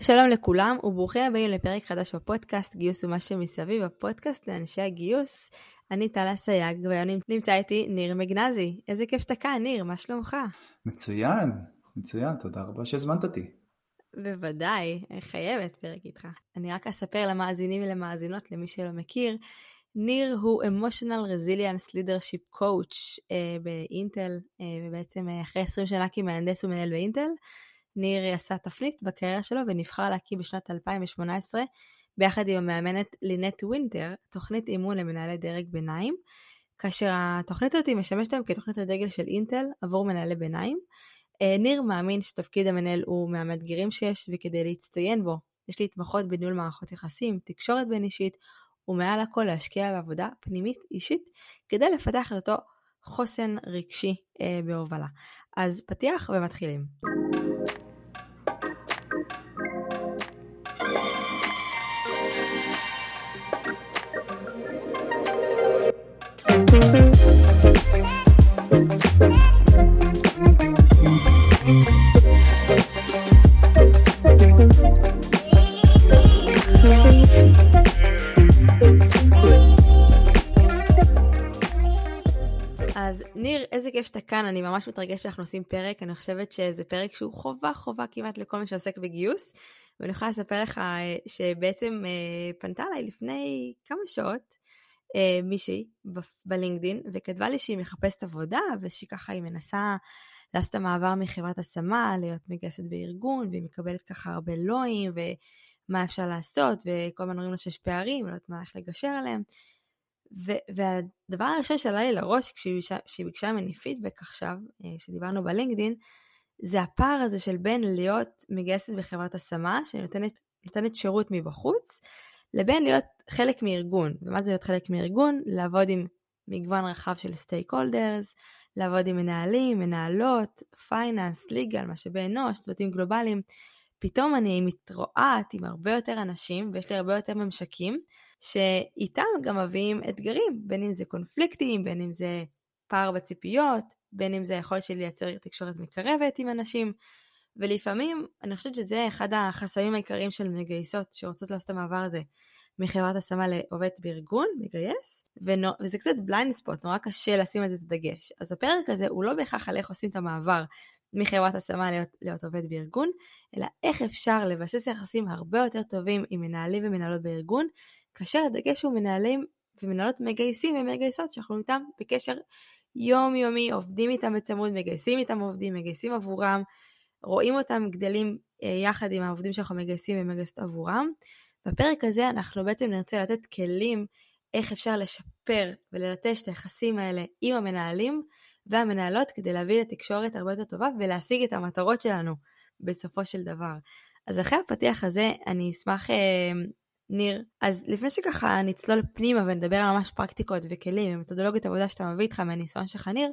שלום לכולם וברוכים הבאים לפרק חדש בפודקאסט גיוס ומה שמסביב, הפודקאסט לאנשי הגיוס. אני טלה סייג והיום נמצא איתי ניר מגנזי. איזה כיף שאתה כאן, ניר, מה שלומך? מצוין, מצוין, תודה רבה שהזמנת אותי. בוודאי, חייבת פרק איתך. אני רק אספר למאזינים ולמאזינות, למי שלא מכיר, ניר הוא emotional resilience leadership coach uh, באינטל, uh, ובעצם uh, אחרי 20 שנה כמהנדס ומנהל באינטל, ניר עשה תפנית בקריירה שלו ונבחר להקים בשנת 2018 ביחד עם המאמנת לינט ווינטר, תוכנית אימון למנהלי דרג ביניים, כאשר התוכנית הזאת משמשת היום כתוכנית הדגל של אינטל עבור מנהלי ביניים. ניר מאמין שתפקיד המנהל הוא מהמאתגרים שיש וכדי להצטיין בו יש להתמחות בניהול מערכות יחסים, תקשורת בין אישית ומעל הכל להשקיע בעבודה פנימית אישית כדי לפתח את אותו חוסן רגשי אה, בהובלה. אז פתיח ומתחילים. שאתה כאן, אני ממש מתרגשת שאנחנו עושים פרק, אני חושבת שזה פרק שהוא חובה חובה כמעט לכל מי שעוסק בגיוס, ואני יכולה לספר לך אה, שבעצם אה, פנתה אליי לפני כמה שעות אה, מישהי בלינקדין, וכתבה לי שהיא מחפשת עבודה, ושככה היא מנסה לעשות המעבר מחברת השמה, להיות מגייסת בארגון, והיא מקבלת ככה הרבה לואים, ומה אפשר לעשות, וכל הזמן אומרים לה שיש פערים, לא יודעת מה איך לגשר עליהם. ו- והדבר הראשון שעלה לי לראש כשהיא ביקשה ממני פידבק עכשיו, אה, שדיברנו ב LinkedIn, זה הפער הזה של בין להיות מגייסת בחברת השמה, שנותנת שירות מבחוץ, לבין להיות חלק מארגון. ומה זה להיות חלק מארגון? לעבוד עם מגוון רחב של stakeholders, לעבוד עם מנהלים, מנהלות, finance, legal, משאבי אנוש, צוותים גלובליים. פתאום אני מתרועעת עם הרבה יותר אנשים ויש לי הרבה יותר ממשקים, שאיתם גם מביאים אתגרים, בין אם זה קונפליקטים, בין אם זה פער בציפיות, בין אם זה היכולת שלי לייצר תקשורת מקרבת עם אנשים, ולפעמים אני חושבת שזה אחד החסמים העיקריים של מגייסות שרוצות לעשות את המעבר הזה מחברת השמה לעובדת בארגון, מגייס, ונו, וזה קצת בליינד ספוט, נורא קשה לשים על זה את הדגש. אז הפרק הזה הוא לא בהכרח על איך עושים את המעבר מחברת השמה להיות, להיות עובד בארגון, אלא איך אפשר לבסס יחסים הרבה יותר טובים עם מנהלים ומנהלות בארגון, כאשר הדגש הוא מנהלים ומנהלות מגייסים ומגייסות שאנחנו איתם בקשר יומיומי, עובדים איתם בצמוד, מגייסים איתם עובדים, מגייסים עבורם, רואים אותם גדלים אה, יחד עם העובדים שאנחנו מגייסים ומגייסות עבורם. בפרק הזה אנחנו בעצם נרצה לתת כלים איך אפשר לשפר וללטש את היחסים האלה עם המנהלים והמנהלות כדי להביא לתקשורת הרבה יותר טובה ולהשיג את המטרות שלנו בסופו של דבר. אז אחרי הפתיח הזה אני אשמח אה, ניר. אז לפני שככה נצלול פנימה ונדבר על ממש פרקטיקות וכלים ומתודולוגיות עבודה שאתה מביא איתך מהניסיון שלך ניר,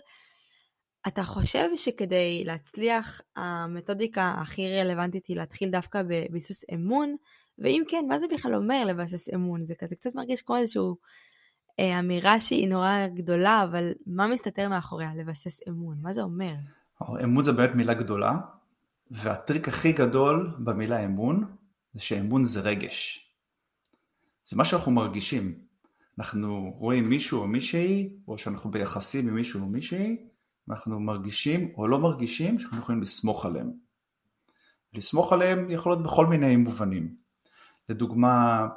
אתה חושב שכדי להצליח המתודיקה הכי רלוונטית היא להתחיל דווקא בביסוס אמון? ואם כן, מה זה בכלל אומר לבסס אמון? זה כזה קצת מרגיש כמו איזושהי אה, אמירה שהיא נורא גדולה, אבל מה מסתתר מאחוריה לבסס אמון? מה זה אומר? אמון זה באמת מילה גדולה, והטריק הכי גדול במילה אמון, זה שאמון זה רגש. זה מה שאנחנו מרגישים. אנחנו רואים מישהו או מישהי, או שאנחנו ביחסים עם מישהו או מישהי, ואנחנו מרגישים או לא מרגישים שאנחנו יכולים לסמוך עליהם. לסמוך עליהם יכול להיות בכל מיני מובנים. לדוגמה,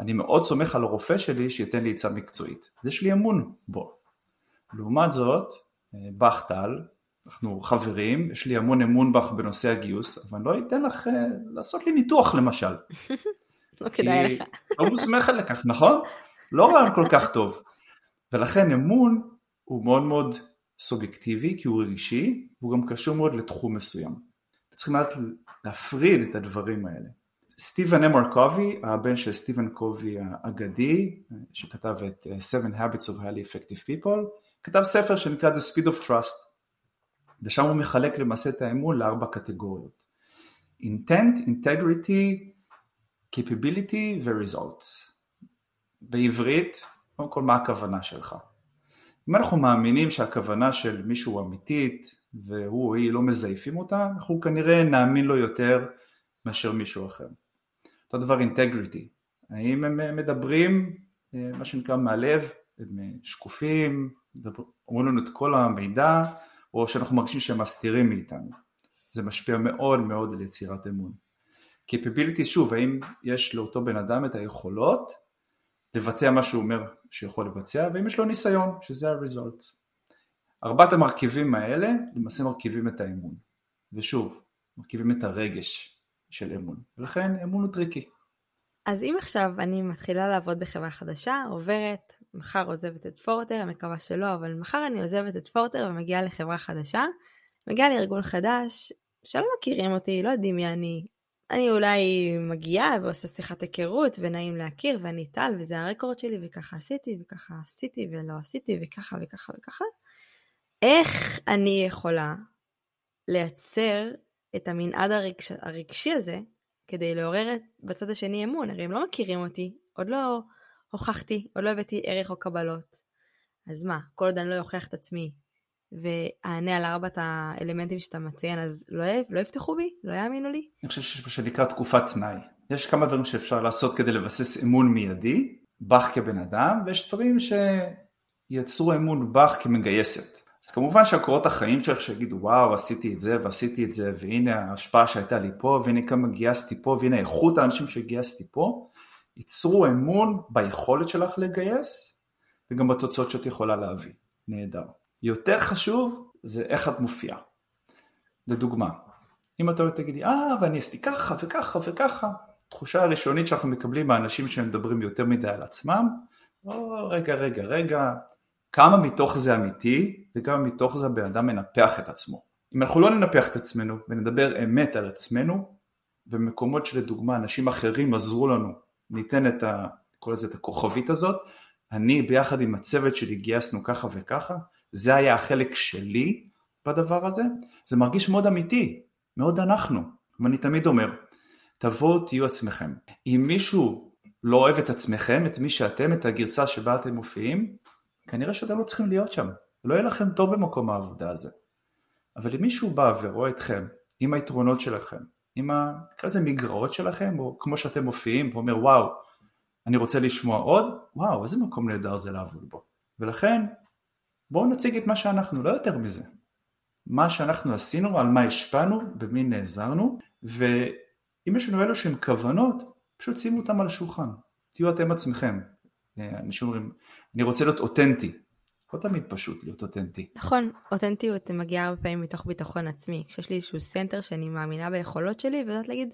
אני מאוד סומך על הרופא שלי שייתן לי עצה מקצועית. אז יש לי אמון בו. לעומת זאת, בכטל, אנחנו חברים, יש לי המון אמון בך בנושא הגיוס, אבל אני לא אתן לך אה, לעשות לי ניתוח למשל. לא כדאי לך. לא מוסמכת לכך, נכון? לא רעיון כל כך טוב. ולכן אמון הוא מאוד מאוד סובייקטיבי, כי הוא רגשי, והוא גם קשור מאוד לתחום מסוים. צריכים לדעת להפריד את הדברים האלה. סטיבן אמר קובי, הבן של סטיבן קובי האגדי, שכתב את uh, Seven Habits of Highly Effective People, כתב ספר שנקרא The Speed of Trust, ושם הוא מחלק למעשה את האמון לארבע קטגוריות. Intent, Integrity, capability ו-results. בעברית, קודם כל מה הכוונה שלך. אם אנחנו מאמינים שהכוונה של מישהו אמיתית והוא או היא לא מזייפים אותה, אנחנו כנראה נאמין לו יותר מאשר מישהו אחר. אותו דבר אינטגריטי, האם הם מדברים מה שנקרא מהלב, הם שקופים, אומרים לנו את כל המידע, או שאנחנו מרגישים שהם מסתירים מאיתנו. זה משפיע מאוד מאוד על יצירת אמון. capability, שוב, האם יש לאותו בן אדם את היכולות לבצע מה שהוא אומר שיכול לבצע, ואם יש לו ניסיון, שזה ה-result. ארבעת המרכיבים האלה למעשה מרכיבים את האמון. ושוב, מרכיבים את הרגש של אמון. ולכן אמון הוא tricky. אז אם עכשיו אני מתחילה לעבוד בחברה חדשה, עוברת, מחר עוזבת את פורטר, אני מקווה שלא, אבל מחר אני עוזבת את פורטר ומגיעה לחברה חדשה, מגיעה לארגון חדש, שלא מכירים אותי, לא יודעים מי אני. אני אולי מגיעה ועושה שיחת היכרות ונעים להכיר ואני טל וזה ה record שלי וככה עשיתי וככה עשיתי ולא עשיתי וככה וככה וככה. איך אני יכולה לייצר את המנעד הרגש, הרגשי הזה כדי לעורר בצד השני אמון, הרי הם לא מכירים אותי, עוד לא הוכחתי, עוד לא הבאתי ערך או קבלות. אז מה, כל עוד אני לא אוכיח את עצמי ואענה על ארבעת האלמנטים שאתה מציין, אז לא, לא יפתחו בי? לא יאמינו לי? אני חושב שיש מה שנקרא תקופת תנאי. יש כמה דברים שאפשר לעשות כדי לבסס אמון מיידי, בך כבן אדם, ויש דברים שייצרו אמון בך כמגייסת. אז כמובן שהקורות החיים שלך שיגידו וואו עשיתי את זה ועשיתי את זה והנה ההשפעה שהייתה לי פה והנה כמה גייסתי פה והנה איכות האנשים שגייסתי פה ייצרו אמון ביכולת שלך לגייס וגם בתוצאות שאת יכולה להביא. נהדר. יותר חשוב זה איך את מופיעה. לדוגמה, אם אתה תגידי אה ואני עשיתי ככה וככה וככה התחושה הראשונית שאנחנו מקבלים מהאנשים שמדברים יותר מדי על עצמם או רגע רגע רגע כמה מתוך זה אמיתי וכמה מתוך זה הבן אדם מנפח את עצמו. אם אנחנו לא ננפח את עצמנו ונדבר אמת על עצמנו, במקומות שלדוגמה אנשים אחרים עזרו לנו, ניתן את ה... קורא לזה את הכוכבית הזאת, אני ביחד עם הצוות שלי גייסנו ככה וככה, זה היה החלק שלי בדבר הזה, זה מרגיש מאוד אמיתי, מאוד אנחנו. ואני תמיד אומר, תבואו תהיו עצמכם. אם מישהו לא אוהב את עצמכם, את מי שאתם, את הגרסה שבה אתם מופיעים, כנראה שאתם לא צריכים להיות שם, לא יהיה לכם טוב במקום העבודה הזה. אבל אם מישהו בא ורואה אתכם עם היתרונות שלכם, עם כזה מגרעות שלכם, או כמו שאתם מופיעים ואומר וואו, אני רוצה לשמוע עוד, וואו, איזה מקום נהדר זה לעבוד בו. ולכן, בואו נציג את מה שאנחנו, לא יותר מזה. מה שאנחנו עשינו, על מה השפענו, במי נעזרנו, ואם יש לנו איזשהן כוונות, פשוט שימו אותם על השולחן. תהיו אתם עצמכם, אנשים אומרים, אני רוצה להיות אותנטי. לא תמיד פשוט להיות אותנטי. נכון, אותנטיות מגיעה הרבה פעמים מתוך ביטחון עצמי. כשיש לי איזשהו center שאני מאמינה ביכולות שלי, ויודעת להגיד,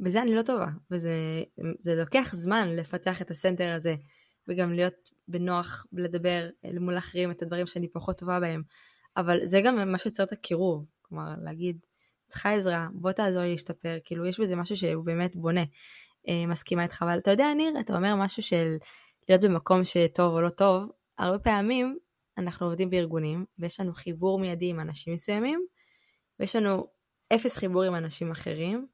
בזה אני לא טובה. וזה לוקח זמן לפתח את ה center הזה, וגם להיות בנוח לדבר מול אחרים את הדברים שאני פחות טובה בהם. אבל זה גם מה שיוצר את הקירוב. כלומר, להגיד, צריכה עזרה, בוא תעזור לי להשתפר, כאילו יש בזה משהו שהוא באמת בונה. אה, מסכימה איתך, אבל אתה יודע, ניר, אתה אומר משהו של להיות במקום שטוב או לא טוב, הרבה פעמים אנחנו עובדים בארגונים, ויש לנו חיבור מיידי עם אנשים מסוימים, ויש לנו אפס חיבור עם אנשים אחרים,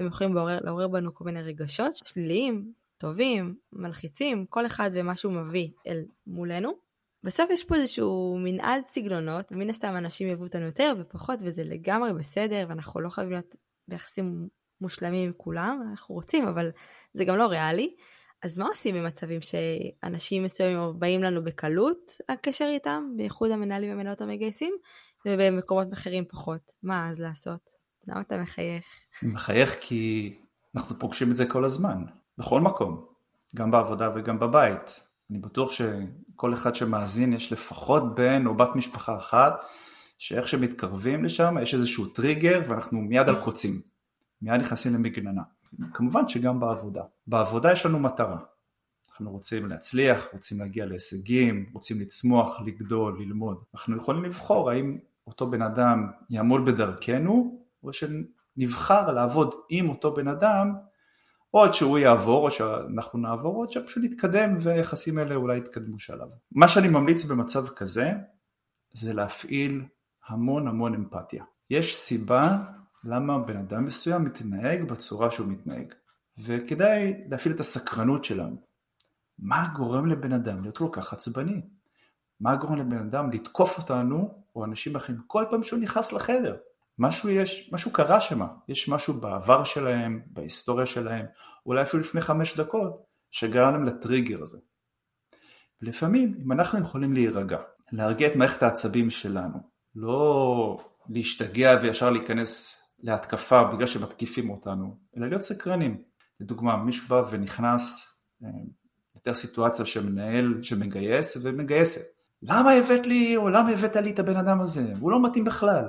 הם יכולים לעורר, לעורר בנו כל מיני רגשות שליליים, טובים, מלחיצים, כל אחד ומה שהוא מביא אל מולנו. בסוף יש פה איזשהו מנעד סגנונות, ומן הסתם אנשים יאהבו אותנו יותר ופחות, וזה לגמרי בסדר, ואנחנו לא חייבים להיות ביחסים מושלמים עם כולם, אנחנו רוצים, אבל זה גם לא ריאלי. אז מה עושים במצבים שאנשים מסוימים באים לנו בקלות הקשר איתם, בייחוד המנהלים ומנהלות המגייסים, ובמקומות אחרים פחות? מה אז לעשות? למה אתה מחייך? אני מחייך כי אנחנו פוגשים את זה כל הזמן, בכל מקום, גם בעבודה וגם בבית. אני בטוח שכל אחד שמאזין יש לפחות בן או בת משפחה אחת, שאיך שמתקרבים לשם יש איזשהו טריגר ואנחנו מיד על קוצים, מיד נכנסים למגננה. כמובן שגם בעבודה. בעבודה יש לנו מטרה. אנחנו רוצים להצליח, רוצים להגיע להישגים, רוצים לצמוח, לגדול, ללמוד. אנחנו יכולים לבחור האם אותו בן אדם יעמוד בדרכנו, או שנבחר לעבוד עם אותו בן אדם, או עד שהוא יעבור, או שאנחנו נעבור, או עד שפשוט נתקדם והיחסים האלה אולי יתקדמו שלב. מה שאני ממליץ במצב כזה, זה להפעיל המון המון אמפתיה. יש סיבה למה בן אדם מסוים מתנהג בצורה שהוא מתנהג. וכדאי להפעיל את הסקרנות שלנו. מה גורם לבן אדם להיות כל כך עצבני? מה גורם לבן אדם לתקוף אותנו, או אנשים אחרים, כל פעם שהוא נכנס לחדר? משהו יש, משהו קרה שם, יש משהו בעבר שלהם, בהיסטוריה שלהם, אולי אפילו לפני חמש דקות, שגרם להם לטריגר הזה. ולפעמים, אם אנחנו יכולים להירגע, להרגיע את מערכת העצבים שלנו, לא להשתגע וישר להיכנס להתקפה בגלל שמתקיפים אותנו, אלא להיות סקרנים. לדוגמה, מישהו בא ונכנס, אה, יותר סיטואציה שמנהל, שמגייס ומגייסת. למה הבאת לי, או למה הבאת לי את הבן אדם הזה? הוא לא מתאים בכלל.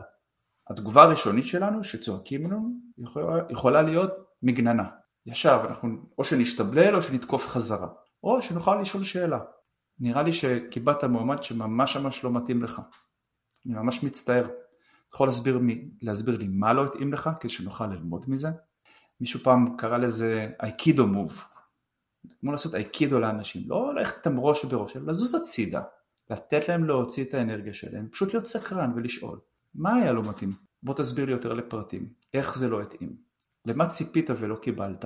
התגובה הראשונית שלנו, שצועקים לנו, יכולה, יכולה להיות מגננה. ישר, אנחנו או שנשתבלל או שנתקוף חזרה, או שנוכל לשאול שאלה. נראה לי שקיבלת מועמד שממש ממש לא מתאים לך. אני ממש מצטער. יכול להסביר, מי, להסביר לי מה לא התאים לך כדי שנוכל ללמוד מזה? מישהו פעם קרא לזה אייקידו מוב. כמו לעשות אייקידו לאנשים, לא ללכת איתם ראש בראש, אלא לזוז הצידה, לתת להם להוציא את האנרגיה שלהם, פשוט להיות סקרן ולשאול, מה היה לא מתאים? בוא תסביר לי יותר לפרטים, איך זה לא התאים, למה ציפית ולא קיבלת.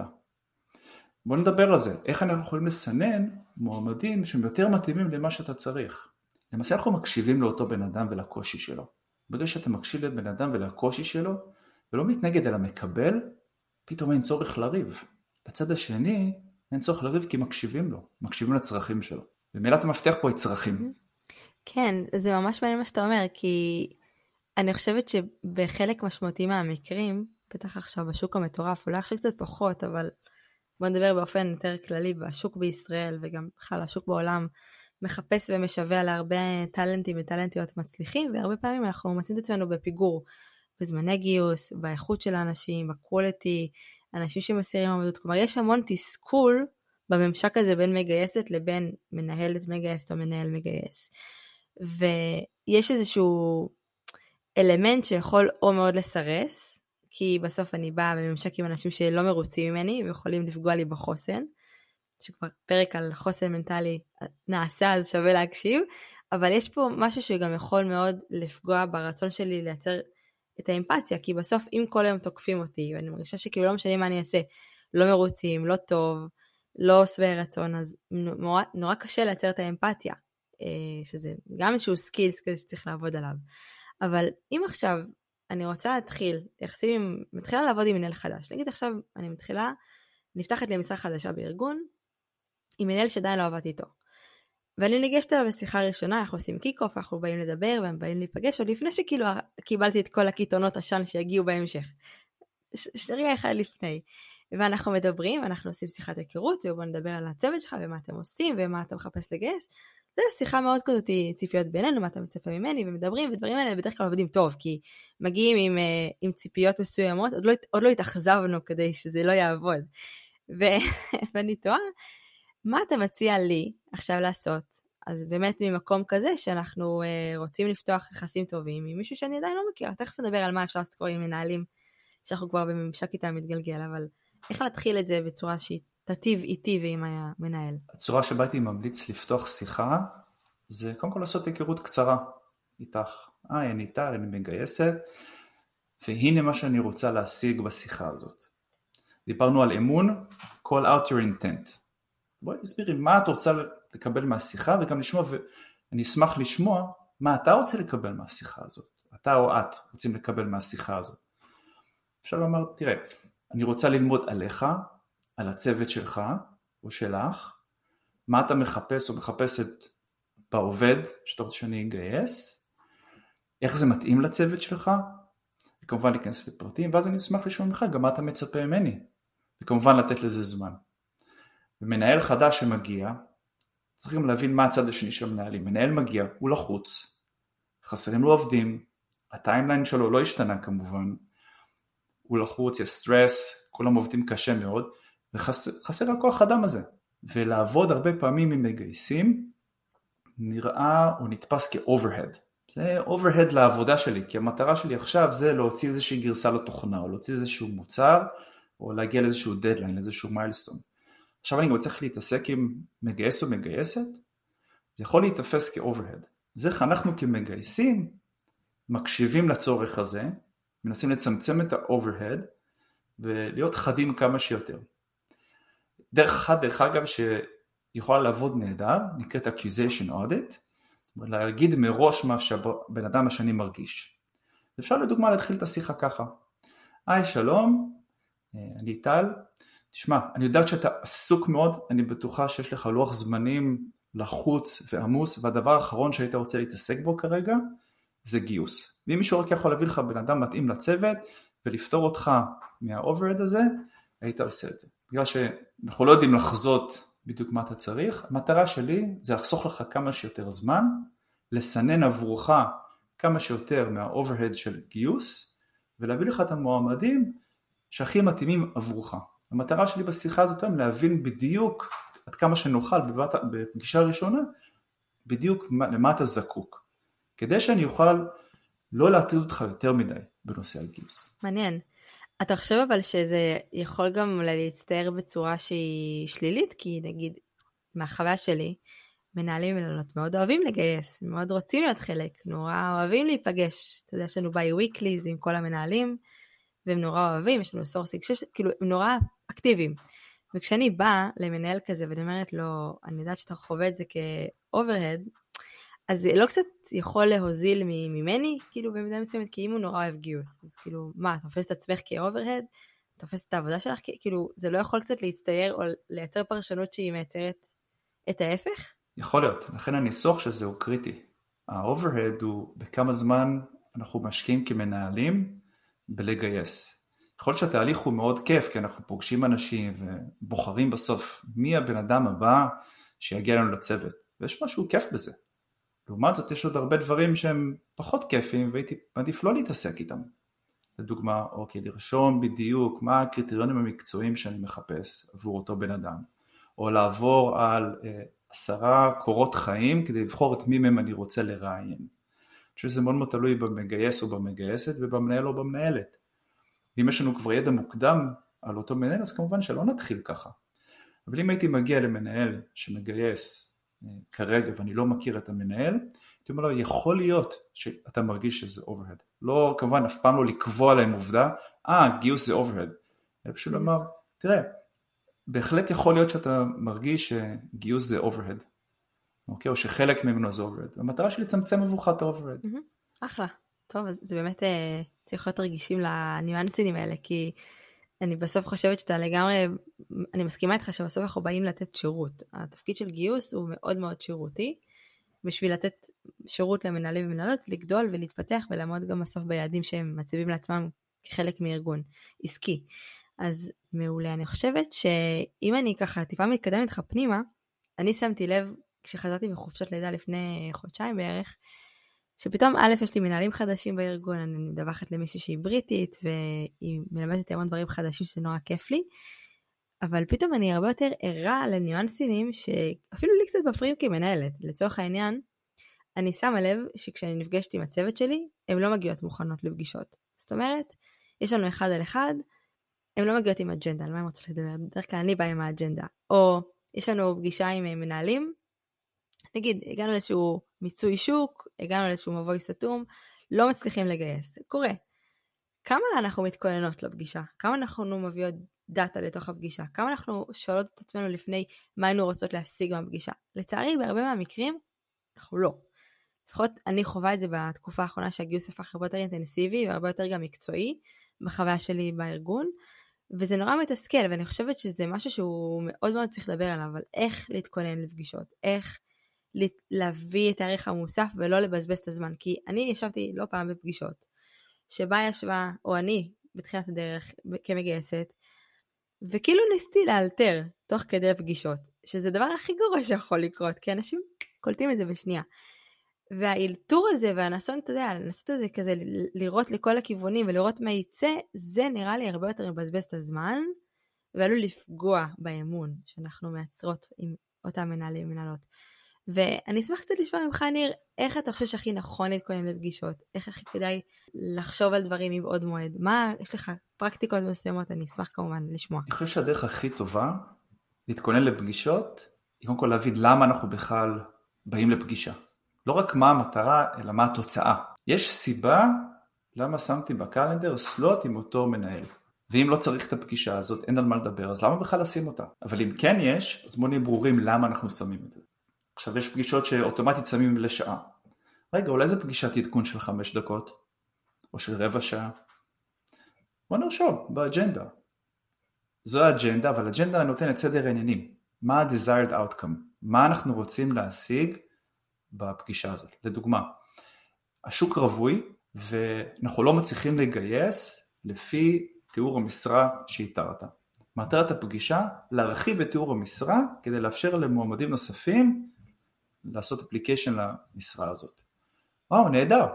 בוא נדבר על זה, איך אנחנו יכולים לסנן מועמדים שהם יותר מתאימים למה שאתה צריך. למעשה אנחנו מקשיבים לאותו בן אדם ולקושי שלו. ברגע שאתה מקשיב לבן אדם ולקושי שלו, ולא מתנגד אלא מקבל, פתאום אין צורך לריב. לצד השני, אין צורך לריב כי מקשיבים לו, מקשיבים לצרכים שלו. ומילת המפתח פה היא צרכים. כן, זה ממש מעניין מה שאתה אומר, כי אני חושבת שבחלק משמעותי מהמקרים, בטח עכשיו בשוק המטורף, אולי עכשיו קצת פחות, אבל בוא נדבר באופן יותר כללי, בשוק בישראל וגם בכלל השוק בעולם, מחפש ומשווע להרבה טאלנטים וטאלנטיות מצליחים, והרבה פעמים אנחנו מוצאים את עצמנו בפיגור, בזמני גיוס, באיכות של האנשים, בקוולטי, אנשים שמסירים עמדות, כלומר יש המון תסכול בממשק הזה בין מגייסת לבין מנהלת מגייסת או מנהל מגייס. ויש איזשהו אלמנט שיכול או מאוד לסרס, כי בסוף אני באה בממשק עם אנשים שלא מרוצים ממני ויכולים לפגוע לי בחוסן, שכבר פרק על חוסן מנטלי נעשה אז שווה להקשיב, אבל יש פה משהו שגם יכול מאוד לפגוע ברצון שלי לייצר את האמפתיה, כי בסוף אם כל היום תוקפים אותי, ואני מרגישה שכאילו לא משנה מה אני אעשה, לא מרוצים, לא טוב, לא שבעי רצון, אז נורא, נורא קשה לייצר את האמפתיה, אה, שזה גם איזשהו skills כזה שצריך לעבוד עליו. אבל אם עכשיו אני רוצה להתחיל, יחסים מתחילה לעבוד עם מנהל חדש, נגיד עכשיו אני מתחילה, נפתחת לי משרה חדשה בארגון, עם מנהל שעדיין לא עבדתי איתו. ואני ניגשת אליו בשיחה ראשונה, אנחנו עושים קיק אוף, אנחנו באים לדבר והם באים להיפגש, עוד לפני שכאילו קיבלתי את כל הקיתונות עשן שיגיעו בהמשך. רגע אחד לפני. ואנחנו מדברים, אנחנו עושים שיחת היכרות, ובואו נדבר על הצוות שלך ומה אתם עושים ומה אתה מחפש לגייס. זו שיחה מאוד כזאת ציפיות בינינו, מה אתה מצפה ממני, ומדברים, ודברים האלה בדרך כלל עובדים טוב, כי מגיעים עם, אה, עם ציפיות מסוימות, עוד לא, עוד לא התאכזבנו כדי שזה לא יעבוד. ו, ואני תוהה, מה אתה מציע לי עכשיו לעשות? אז באמת ממקום כזה שאנחנו uh, רוצים לפתוח יחסים טובים עם מישהו שאני עדיין לא מכירה, תכף נדבר על מה אפשר לעשות כבר עם מנהלים שאנחנו כבר בממשק איתם מתגלגל, אבל איך להתחיל את זה בצורה שהיא תטיב איתי ועם המנהל? הצורה שבה הייתי ממליץ לפתוח שיחה זה קודם כל לעשות היכרות קצרה איתך. היי, אני טל, אני מגייסת, והנה מה שאני רוצה להשיג בשיחה הזאת. דיברנו על אמון, call out your intent. בואי תסבירי מה את רוצה לקבל מהשיחה וגם לשמוע, ואני אשמח לשמוע מה אתה רוצה לקבל מהשיחה הזאת, אתה או את רוצים לקבל מהשיחה הזאת. אפשר לומר, תראה, אני רוצה ללמוד עליך, על הצוות שלך או שלך, מה אתה מחפש או מחפשת בעובד שאתה רוצה שאני אגייס, איך זה מתאים לצוות שלך, וכמובן להיכנס לפרטים, ואז אני אשמח לשאול ממך גם מה אתה מצפה ממני, וכמובן לתת לזה זמן. ומנהל חדש שמגיע, צריך גם להבין מה הצד השני של המנהלים. מנהל מגיע, הוא לחוץ, חסרים לו עובדים, ה timeline שלו לא השתנה כמובן, הוא לחוץ, יש סטרס, כולם עובדים קשה מאוד, וחסר הכוח אדם הזה. ולעבוד הרבה פעמים עם מגייסים נראה או נתפס כ overhead. זה overhead לעבודה שלי, כי המטרה שלי עכשיו זה להוציא איזושהי גרסה לתוכנה, או להוציא איזשהו מוצר, או להגיע לאיזשהו דדליין, לאיזשהו milestone. עכשיו אני גם צריך להתעסק עם מגייס או מגייסת, זה יכול להיתפס כ overhead. זה איך אנחנו כמגייסים מקשיבים לצורך הזה, מנסים לצמצם את ה overhead ולהיות חדים כמה שיותר. דרך אחת, דרך אגב, שיכולה לעבוד נהדר, נקראת accusation audit, להגיד מראש מה שהבן אדם השני מרגיש. אפשר לדוגמה להתחיל את השיחה ככה. היי שלום, אה, אני טל, תשמע, אני יודעת שאתה עסוק מאוד, אני בטוחה שיש לך לוח זמנים לחוץ ועמוס, והדבר האחרון שהיית רוצה להתעסק בו כרגע זה גיוס. ואם מישהו רק יכול להביא לך בן אדם מתאים לצוות ולפטור אותך מה overhead הזה, היית עושה את זה. בגלל שאנחנו לא יודעים לחזות בדיוק מה אתה צריך, המטרה שלי זה לחסוך לך כמה שיותר זמן, לסנן עבורך כמה שיותר מה overhead של גיוס, ולהביא לך את המועמדים שהכי מתאימים עבורך. המטרה שלי בשיחה הזאת היום להבין בדיוק עד כמה שנוכל בפגישה ראשונה, בדיוק למה אתה זקוק. כדי שאני אוכל לא להטריד אותך יותר מדי בנושא הגיוס. מעניין. אתה חושב אבל שזה יכול גם להצטייר בצורה שהיא שלילית? כי נגיד, מהחוויה שלי, מנהלים ומנהלות מאוד אוהבים לגייס, מאוד רוצים להיות חלק, נורא אוהבים להיפגש. אתה יודע, יש לנו bi-weeklies עם כל המנהלים, והם נורא אוהבים, יש לנו sourcing, כאילו, הם נורא אקטיביים. וכשאני באה למנהל כזה ואני אומרת לו, אני יודעת שאתה חווה את זה כ overhead, אז זה לא קצת יכול להוזיל ממני, כאילו במידה מסוימת, כי אם הוא נורא אוהב גיוס, אז כאילו, מה, אתה תופס את עצמך כ overhead? תופס את העבודה שלך? כאילו, זה לא יכול קצת להצטייר או לייצר פרשנות שהיא מייצרת את ההפך? יכול להיות, לכן הניסוח של זה הוא קריטי. ה overhead הוא בכמה זמן אנחנו משקיעים כמנהלים בלגייס. יכול להיות שהתהליך הוא מאוד כיף, כי אנחנו פוגשים אנשים ובוחרים בסוף מי הבן אדם הבא שיגיע לנו לצוות, ויש משהו כיף בזה. לעומת זאת יש עוד הרבה דברים שהם פחות כיפים והייתי מעדיף לא להתעסק איתם. לדוגמה, אוקיי, לרשום בדיוק מה הקריטריונים המקצועיים שאני מחפש עבור אותו בן אדם, או לעבור על אה, עשרה קורות חיים כדי לבחור את מי מהם אני רוצה לראיין. אני חושב שזה מאוד מאוד תלוי במגייס או במגייסת ובמנהל או במנהלת. ואם יש לנו כבר ידע מוקדם על אותו מנהל אז כמובן שלא נתחיל ככה. אבל אם הייתי מגיע למנהל שמגייס כרגע ואני לא מכיר את המנהל, הייתי אומר לו יכול להיות שאתה מרגיש שזה overhead. לא כמובן אף פעם לא לקבוע להם עובדה, אה ah, גיוס זה overhead. אלא פשוט לומר, תראה, בהחלט יכול להיות שאתה מרגיש שגיוס זה overhead. אוקיי? או שחלק ממנו זה overhead. המטרה שלי לצמצם עבורך את ה overhead. אחלה. טוב, אז זה באמת אה, צריך להיות רגישים לניואנסים האלה, כי אני בסוף חושבת שאתה לגמרי, אני מסכימה איתך שבסוף אנחנו באים לתת שירות. התפקיד של גיוס הוא מאוד מאוד שירותי, בשביל לתת שירות למנהלים ומנהלות, לגדול ולהתפתח ולעמוד גם בסוף ביעדים שהם מציבים לעצמם כחלק מארגון עסקי. אז מעולה. אני חושבת שאם אני ככה טיפה מתקדמת איתך פנימה, אני שמתי לב כשחזרתי מחופשת לידה לפני חודשיים בערך, שפתאום א', יש לי מנהלים חדשים בארגון, אני מדווחת למישהי שהיא בריטית, והיא מלמדת המון דברים חדשים שזה נורא כיף לי, אבל פתאום אני הרבה יותר ערה לניואנסינים שאפילו לי קצת מפריעים כמנהלת. לצורך העניין, אני שמה לב שכשאני נפגשת עם הצוות שלי, הן לא מגיעות מוכנות לפגישות. זאת אומרת, יש לנו אחד על אחד, הן לא מגיעות עם אג'נדה, על מה הן רוצות לדבר? בדרך כלל אני באה עם האג'נדה. או יש לנו פגישה עם מנהלים, נגיד, הגענו לאיזשהו מיצוי שוק, הגענו לאיזשהו מבוי סתום, לא מצליחים לגייס, זה קורה. כמה אנחנו מתכוננות לפגישה? כמה אנחנו מביאות דאטה לתוך הפגישה? כמה אנחנו שואלות את עצמנו לפני מה היינו רוצות להשיג מהפגישה? לצערי, בהרבה מהמקרים, אנחנו לא. לפחות אני חווה את זה בתקופה האחרונה שהגיוס הפך הרבה יותר אינטנסיבי והרבה יותר גם מקצועי בחוויה שלי בארגון, וזה נורא מתסכל, ואני חושבת שזה משהו שהוא מאוד מאוד צריך לדבר עליו, על איך להתכונן לפגישות, איך להביא את הערך המוסף ולא לבזבז את הזמן. כי אני ישבתי לא פעם בפגישות, שבה ישבה, או אני, בתחילת הדרך כמגייסת, וכאילו ניסיתי לאלתר תוך כדי הפגישות, שזה הדבר הכי גרוע שיכול לקרות, כי אנשים קולטים את זה בשנייה. והאלתור הזה והנסון, אתה יודע, לנסות את זה כזה, לראות לכל הכיוונים ולראות מה יצא, זה נראה לי הרבה יותר מבזבז את הזמן, ועלול לפגוע באמון שאנחנו מייצרות עם אותם מנהלים ומנהלות. ואני אשמח קצת לשמוע ממך, ניר, איך אתה חושב שהכי נכון להתכונן לפגישות? איך הכי כדאי לחשוב על דברים מבעוד מועד? מה, יש לך פרקטיקות מסוימות, אני אשמח כמובן לשמוע. אני חושב שהדרך הכי טובה להתכונן לפגישות, היא קודם כל להבין למה אנחנו בכלל באים לפגישה. לא רק מה המטרה, אלא מה התוצאה. יש סיבה למה שמתי בקלנדר סלוט עם אותו מנהל. ואם לא צריך את הפגישה הזאת, אין על מה לדבר, אז למה בכלל לשים אותה? אבל אם כן יש, אז בואו נהיה ברורים למה אנחנו שמים את זה. עכשיו יש פגישות שאוטומטית שמים לשעה. רגע, אולי זו פגישת עדכון של חמש דקות? או של רבע שעה. בוא נרשום באג'נדה. זו האג'נדה, אבל אג'נדה נותנת סדר העניינים. מה ה-desired outcome? מה אנחנו רוצים להשיג בפגישה הזאת? לדוגמה, השוק רווי ואנחנו לא מצליחים לגייס לפי תיאור המשרה שאיתרת. מטרת הפגישה להרחיב את תיאור המשרה כדי לאפשר למועמדים נוספים לעשות אפליקיישן למשרה הזאת. וואו, נהדר.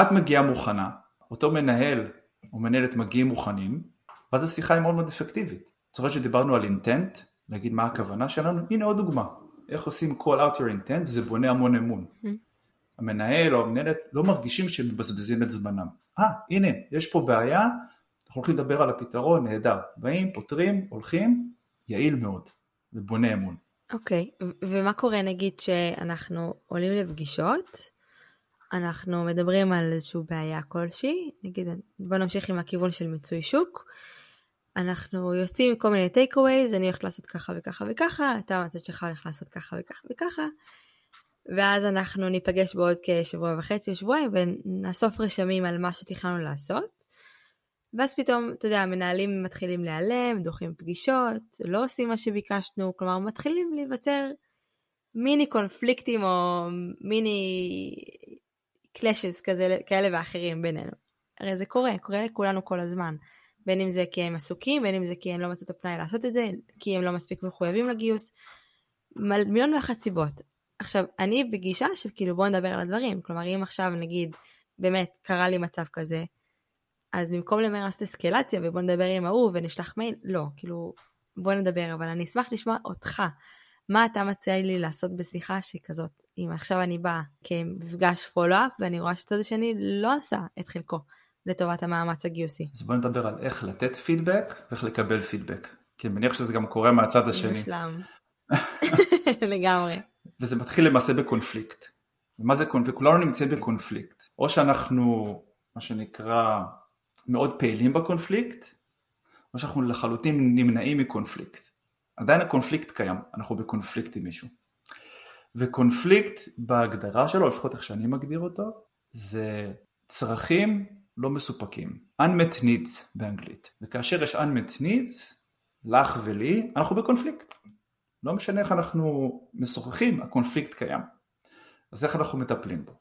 את מגיעה מוכנה, אותו מנהל או מנהלת מגיעים מוכנים, ואז השיחה היא מאוד מאוד אפקטיבית. זוכר שדיברנו על אינטנט, להגיד מה הכוונה שלנו, הנה עוד דוגמה, איך עושים call out your intent וזה בונה המון אמון. Mm-hmm. המנהל או המנהלת לא מרגישים שהם מבזבזים את זמנם. אה, הנה, יש פה בעיה, אנחנו הולכים לדבר על הפתרון, נהדר. באים, פותרים, הולכים, יעיל מאוד, ובונה אמון. אוקיי, okay. ומה קורה נגיד שאנחנו עולים לפגישות, אנחנו מדברים על איזושהי בעיה כלשהי, נגיד בוא נמשיך עם הכיוון של מיצוי שוק, אנחנו יוצאים עם כל מיני טייק אווייז, אני הולכת לעשות ככה וככה וככה, אתה מהצד שלך הולך לעשות ככה וככה וככה, ואז אנחנו ניפגש בעוד כשבוע וחצי או שבועיים ונאסוף רשמים על מה שתכננו לעשות. ואז פתאום, אתה יודע, המנהלים מתחילים להיעלם, דוחים פגישות, לא עושים מה שביקשנו, כלומר מתחילים להיווצר מיני קונפליקטים או מיני קלאשז כאלה ואחרים בינינו. הרי זה קורה, קורה לכולנו כל הזמן. בין אם זה כי הם עסוקים, בין אם זה כי הם לא מצאו את הפנאי לעשות את זה, כי הם לא מספיק מחויבים לגיוס. מיליון ואחת סיבות. עכשיו, אני בגישה של כאילו בוא נדבר על הדברים, כלומר אם עכשיו נגיד באמת קרה לי מצב כזה, אז במקום למהר לעשות אסקלציה ובוא נדבר עם ההוא ונשלח מייל, לא, כאילו בוא נדבר, אבל אני אשמח לשמוע אותך. מה אתה מציע לי לעשות בשיחה שכזאת? אם עכשיו אני באה כמפגש פולו-אפ ואני רואה שצד השני לא עשה את חלקו לטובת המאמץ הגיוסי. אז בוא נדבר על איך לתת פידבק ואיך לקבל פידבק. כי אני מניח שזה גם קורה מהצד השני. מושלם. לגמרי. וזה מתחיל למעשה בקונפליקט. ומה זה קונפליקט? כולנו נמצאים בקונפליקט. או שאנחנו, מה שנקרא, מאוד פעילים בקונפליקט, או שאנחנו לחלוטין נמנעים מקונפליקט. עדיין הקונפליקט קיים, אנחנו בקונפליקט עם מישהו. וקונפליקט בהגדרה שלו, לפחות איך שאני מגדיר אותו, זה צרכים לא מסופקים. unmet needs באנגלית. וכאשר יש unmet needs, לך ולי, אנחנו בקונפליקט. לא משנה איך אנחנו משוחחים, הקונפליקט קיים. אז איך אנחנו מטפלים בו?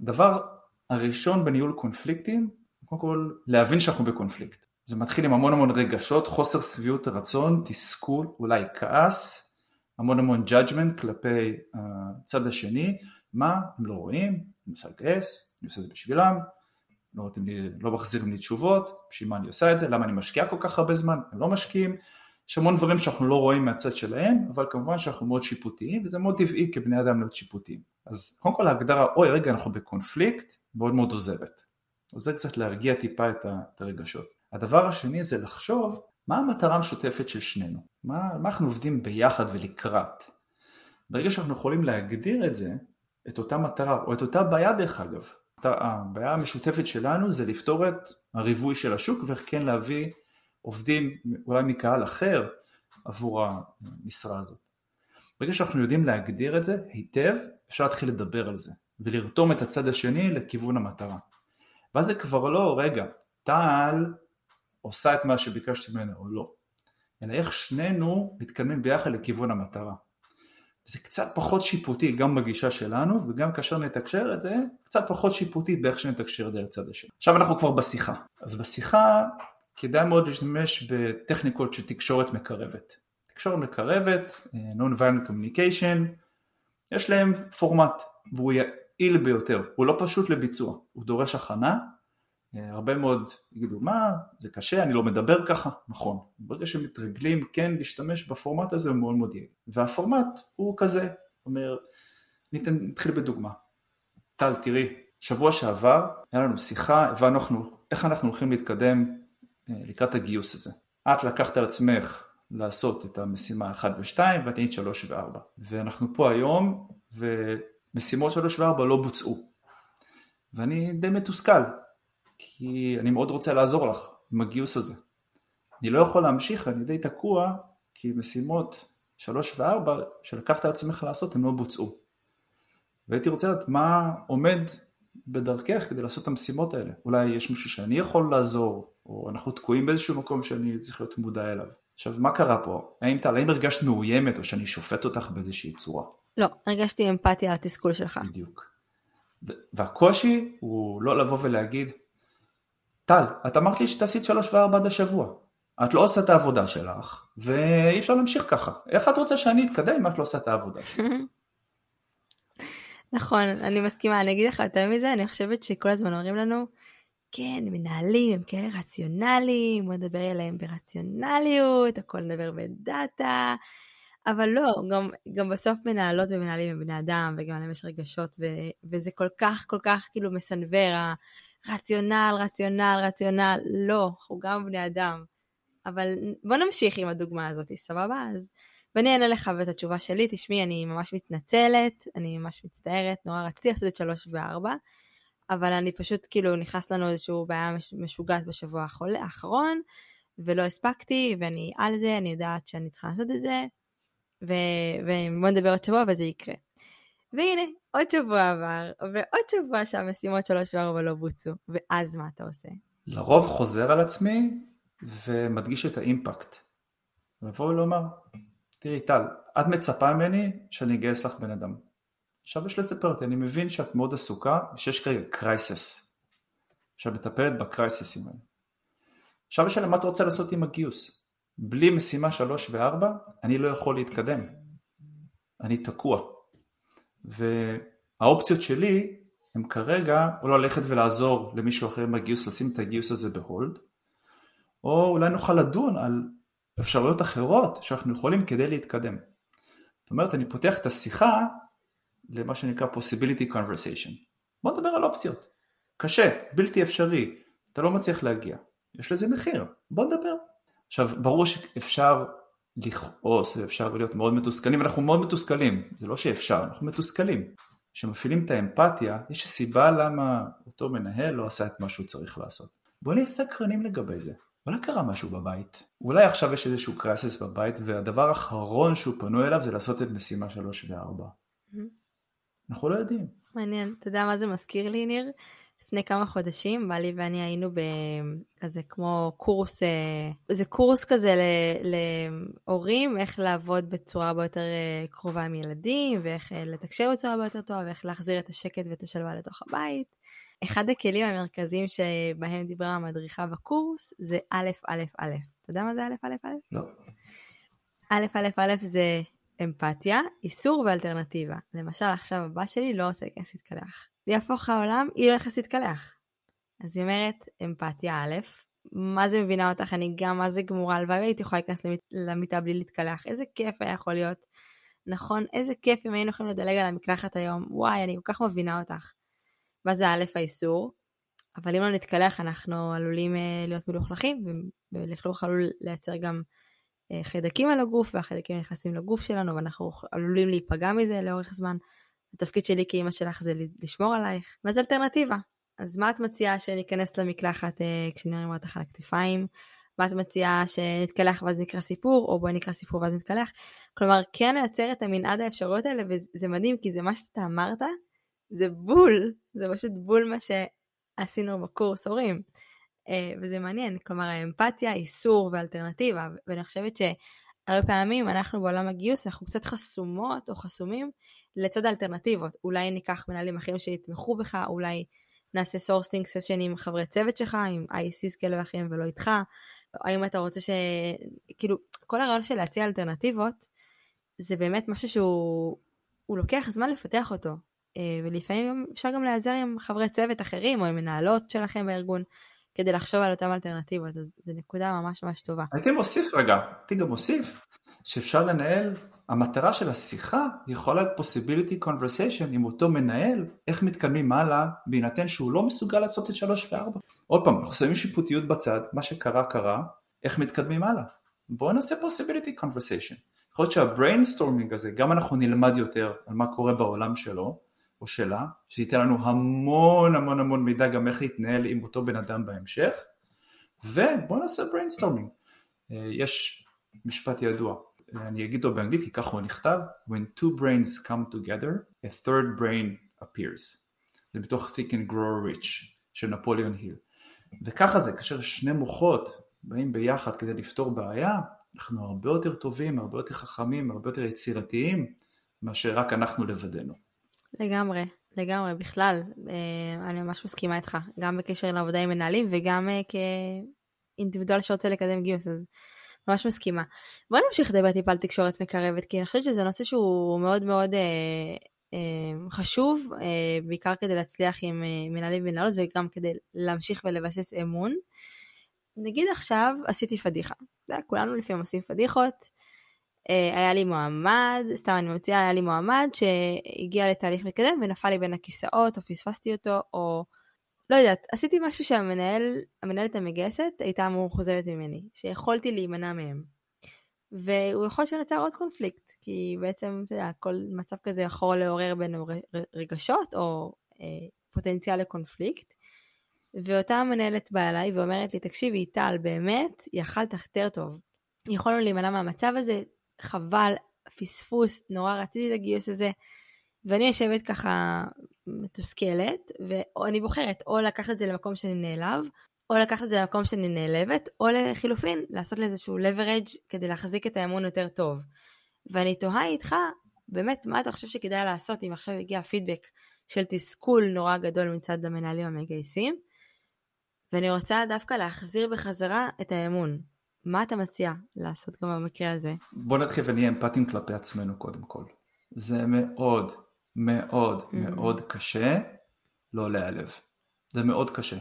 הדבר הראשון בניהול קונפליקטים, קודם כל להבין שאנחנו בקונפליקט. זה מתחיל עם המון המון רגשות, חוסר שביעות רצון, תסכול, אולי כעס, המון המון judgment כלפי הצד השני, מה, הם לא רואים, אני מנסה לגייס, אני עושה את זה בשבילם, לא, לי, לא מחזירים לי תשובות, בשביל מה אני עושה את זה, למה אני משקיע כל כך הרבה זמן, הם לא משקיעים, יש המון דברים שאנחנו לא רואים מהצד שלהם, אבל כמובן שאנחנו מאוד שיפוטיים, וזה מאוד טבעי כבני אדם להיות שיפוטיים. אז קודם כל ההגדרה, אוי רגע אנחנו בקונפליקט, מאוד מאוד עוזרת. עוזר קצת להרגיע טיפה את הרגשות. הדבר השני זה לחשוב מה המטרה המשותפת של שנינו, מה, מה אנחנו עובדים ביחד ולקראת. ברגע שאנחנו יכולים להגדיר את זה, את אותה מטרה, או את אותה בעיה דרך אגב, הבעיה המשותפת שלנו זה לפתור את הריבוי של השוק ואיך כן להביא עובדים אולי מקהל אחר עבור המשרה הזאת. ברגע שאנחנו יודעים להגדיר את זה היטב, אפשר להתחיל לדבר על זה ולרתום את הצד השני לכיוון המטרה. ואז זה כבר לא, רגע, טל עושה את מה שביקשתי ממנו או לא, אלא איך שנינו מתקדמים ביחד לכיוון המטרה. זה קצת פחות שיפוטי גם בגישה שלנו וגם כאשר נתקשר את זה קצת פחות שיפוטי באיך שנתקשר את זה לצד השני. עכשיו אנחנו כבר בשיחה. אז בשיחה כדאי מאוד להשתמש בטכניקות של תקשורת מקרבת. תקשורת מקרבת, אה, Non-Violent Communication, יש להם פורמט והוא יעיל ביותר, הוא לא פשוט לביצוע, הוא דורש הכנה, אה, הרבה מאוד יגידו מה זה קשה אני לא מדבר ככה. נכון. ברגע שמתרגלים כן להשתמש בפורמט הזה הוא מאוד מאוד יעיל. והפורמט הוא כזה אומר ניתן, נתחיל בדוגמה. טל תראי שבוע שעבר היה לנו שיחה הבנו איך אנחנו הולכים להתקדם אה, לקראת הגיוס הזה. את לקחת על עצמך לעשות את המשימה 1 ו-2 ואת היית 3 ו-4 ואנחנו פה היום ומשימות 3 ו-4 לא בוצעו ואני די מתוסכל כי אני מאוד רוצה לעזור לך עם הגיוס הזה. אני לא יכול להמשיך, אני די תקוע כי משימות 3 ו-4 שלקחת על עצמך לעשות הן לא בוצעו. והייתי רוצה לדעת מה עומד בדרכך כדי לעשות את המשימות האלה. אולי יש מישהו שאני יכול לעזור, או אנחנו תקועים באיזשהו מקום שאני צריך להיות מודע אליו. עכשיו, מה קרה פה? האם האם הרגשת מאוימת או שאני שופט אותך באיזושהי צורה? לא, הרגשתי אמפתיה על התסכול שלך. בדיוק. והקושי הוא לא לבוא ולהגיד, טל, את אמרת לי שתעשית שלוש וארבע עד השבוע. את לא עושה את העבודה שלך, ואי אפשר להמשיך ככה. איך את רוצה שאני אתקדם אם את לא עושה את העבודה שלך? נכון, אני מסכימה, אני אגיד לך יותר מזה, אני חושבת שכל הזמן אומרים לנו, כן, מנהלים הם כאלה רציונליים, בוא נדבר אליהם ברציונליות, הכל נדבר בדאטה, אבל לא, גם, גם בסוף מנהלות ומנהלים הם בני אדם, וגם להם יש רגשות, ו, וזה כל כך, כל כך כאילו מסנוור, הרציונל, רציונל, רציונל, לא, אנחנו גם בני אדם. אבל בוא נמשיך עם הדוגמה הזאת, סבבה? אז ואני אענה לך ואת התשובה שלי, תשמעי, אני ממש מתנצלת, אני ממש מצטערת, נורא רציתי לעשות את שלוש וארבע, אבל אני פשוט, כאילו, נכנס לנו איזושהי בעיה משוגעת בשבוע האחרון, ולא הספקתי, ואני על זה, אני יודעת שאני צריכה לעשות את זה, ובוא נדבר עוד שבוע וזה יקרה. והנה, עוד שבוע עבר, ועוד שבוע שהמשימות שלוש וארבע לא בוצעו, ואז מה אתה עושה? לרוב חוזר על עצמי ומדגיש את האימפקט. לבוא ולומר, תראי טל, את מצפה ממני שאני אגייס לך בן אדם. עכשיו יש לספר אותי, אני מבין שאת מאוד עסוקה ושיש כרגע קרייסס. שאת מטפלת בקרייססים האלה. עכשיו יש מה את רוצה לעשות עם הגיוס. בלי משימה שלוש וארבע, אני לא יכול להתקדם. אני תקוע. והאופציות שלי הם כרגע או ללכת ולעזור למישהו אחר עם הגיוס, לשים את הגיוס הזה בהולד, או אולי נוכל לדון על אפשרויות אחרות שאנחנו יכולים כדי להתקדם. זאת אומרת, אני פותח את השיחה למה שנקרא possibility conversation. בוא נדבר על אופציות. קשה, בלתי אפשרי, אתה לא מצליח להגיע. יש לזה מחיר, בוא נדבר. עכשיו, ברור שאפשר לכעוס, אפשר להיות מאוד מתוסכלים, אנחנו מאוד מתוסכלים, זה לא שאפשר, אנחנו מתוסכלים. כשמפעילים את האמפתיה, יש סיבה למה אותו מנהל לא עשה את מה שהוא צריך לעשות. בוא נהיה סקרנים לגבי זה. אולי קרה משהו בבית, אולי עכשיו יש איזשהו קרייסס בבית והדבר האחרון שהוא פנוי אליו זה לעשות את משימה 3 ו-4. Mm-hmm. אנחנו לא יודעים. מעניין, אתה יודע מה זה מזכיר לי ניר? לפני כמה חודשים בעלי ואני היינו בכזה כמו קורס, אה, זה קורס כזה להורים, איך לעבוד בצורה הרבה יותר אה, קרובה עם ילדים, ואיך אה, לתקשר בצורה הרבה יותר טובה, ואיך להחזיר את השקט ואת השלווה לתוך הבית. אחד הכלים המרכזיים שבהם דיברה המדריכה בקורס זה א' א' א'. אתה יודע מה זה א' א' א'? לא. א' א' א' זה אמפתיה, איסור ואלטרנטיבה. למשל עכשיו הבת שלי לא רוצה להיכנס להתקלח. להפוך העולם, היא לא נכנסת להתקלח. אז היא אומרת אמפתיה א', מה זה מבינה אותך, אני גם מה זה גמורה, הלוואי והייתי יכולה להיכנס למיטה בלי להתקלח, איזה כיף היה יכול להיות. נכון, איזה כיף אם היינו יכולים לדלג על המקלחת היום, וואי, אני כל כך מבינה אותך. ואז זה א' האיסור, אבל אם לא נתקלח אנחנו עלולים uh, להיות מלוכלכים, ולכלוך עלול לייצר גם חיידקים על הגוף, והחיידקים נכנסים לגוף שלנו, ואנחנו עלולים להיפגע מזה לאורך זמן. התפקיד שלי כאימא שלך זה לשמור עלייך, ואז אלטרנטיבה. אז מה את מציעה שניכנס למקלחת uh, כשאני אומרת אותך על הכתפיים? מה את מציעה שנתקלח ואז נקרא סיפור, או בואי נקרא סיפור ואז נתקלח? כלומר, כן לייצר את המנעד האפשרויות האלה, וזה מדהים, כי זה מה שאתה אמרת, זה בול, זה פשוט בול מה שעשינו בקורס הורים. אה, וזה מעניין, כלומר האמפתיה, איסור ואלטרנטיבה, ואני חושבת שהרבה פעמים אנחנו בעולם הגיוס, אנחנו קצת חסומות או חסומים לצד האלטרנטיבות. אולי ניקח מנהלים אחרים שיתמכו בך, אולי נעשה sourcing session עם חברי צוות שלך, עם ICs כאלה ואחרים ולא איתך, האם אתה רוצה ש... כאילו, כל הרעיון של להציע אלטרנטיבות, זה באמת משהו שהוא לוקח זמן לפתח אותו. אה, ולפעמים אפשר גם להיעזר עם חברי צוות אחרים או עם מנהלות שלכם בארגון כדי לחשוב על אותן אלטרנטיבות, אז זו נקודה ממש ממש טובה. הייתי מוסיף רגע, הייתי גם מוסיף שאפשר לנהל, המטרה של השיחה יכולה להיות possibility conversation עם אותו מנהל, איך מתקדמים הלאה, בהינתן שהוא לא מסוגל לעשות את שלוש וארבע. עוד פעם, אנחנו שמים שיפוטיות בצד, מה שקרה קרה, איך מתקדמים הלאה. בואו נעשה possibility conversation. יכול להיות שה brainstorming הזה, גם אנחנו נלמד יותר על מה קורה בעולם שלו, או שלה, שייתן לנו המון המון המון מידע גם איך להתנהל עם אותו בן אדם בהמשך, ובואו נעשה brainstorming. אה, יש משפט ידוע, אני אגיד אותו באנגלית כי ככה הוא נכתב, When two brains come together, a third brain appears. זה מתוך Think and Grow Rich של נפוליאון היל. וככה זה, כאשר שני מוחות באים ביחד כדי לפתור בעיה, אנחנו הרבה יותר טובים, הרבה יותר חכמים, הרבה יותר יצירתיים, מאשר רק אנחנו לבדנו. לגמרי, לגמרי, בכלל, אה, אני ממש מסכימה איתך, גם בקשר לעבודה עם מנהלים וגם אה, כאינדיבידואל שרוצה לקדם גיוס, אז ממש מסכימה. בוא נמשיך לדבר טיפה על תקשורת מקרבת, כי אני חושבת שזה נושא שהוא מאוד מאוד אה, אה, חשוב, אה, בעיקר כדי להצליח עם אה, מנהלים ומנהלות וגם כדי להמשיך ולבסס אמון. נגיד עכשיו עשיתי פדיחה, כולנו לפעמים עושים פדיחות. אה, היה לי מועמד, סתם אני ממציאה, היה לי מועמד שהגיע לתהליך מתקדם ונפל לי בין הכיסאות, או פספסתי אותו, או לא יודעת, עשיתי משהו שהמנהל, המנהלת המגייסת הייתה מאוכזבת ממני, שיכולתי להימנע מהם. והוא יכול שנוצר עוד קונפליקט, כי בעצם, אתה יודע, כל מצב כזה יכול לעורר בינו רגשות או אה, פוטנציאל לקונפליקט. ואותה מנהלת באה אליי ואומרת לי, תקשיבי, טל, באמת, יכלת יותר טוב. יכולנו להימנע מהמצב הזה, חבל, פספוס, נורא רציתי את הגיוס הזה. ואני יושבת ככה מתוסכלת, ואני בוחרת או לקחת את זה למקום שאני נעלב, או לקחת את זה למקום שאני נעלבת, או לחילופין, לעשות לזה איזשהו leverage כדי להחזיק את האמון יותר טוב. ואני תוהה איתך, באמת, מה אתה חושב שכדאי לעשות אם עכשיו הגיע פידבק של תסכול נורא גדול מצד המנהלים המגייסים, ואני רוצה דווקא להחזיר בחזרה את האמון. מה אתה מציע לעשות גם במקרה הזה? בוא נתחיל ונהיה אמפתיים כלפי עצמנו קודם כל. זה מאוד מאוד mm-hmm. מאוד קשה לא להיעלב. זה מאוד קשה.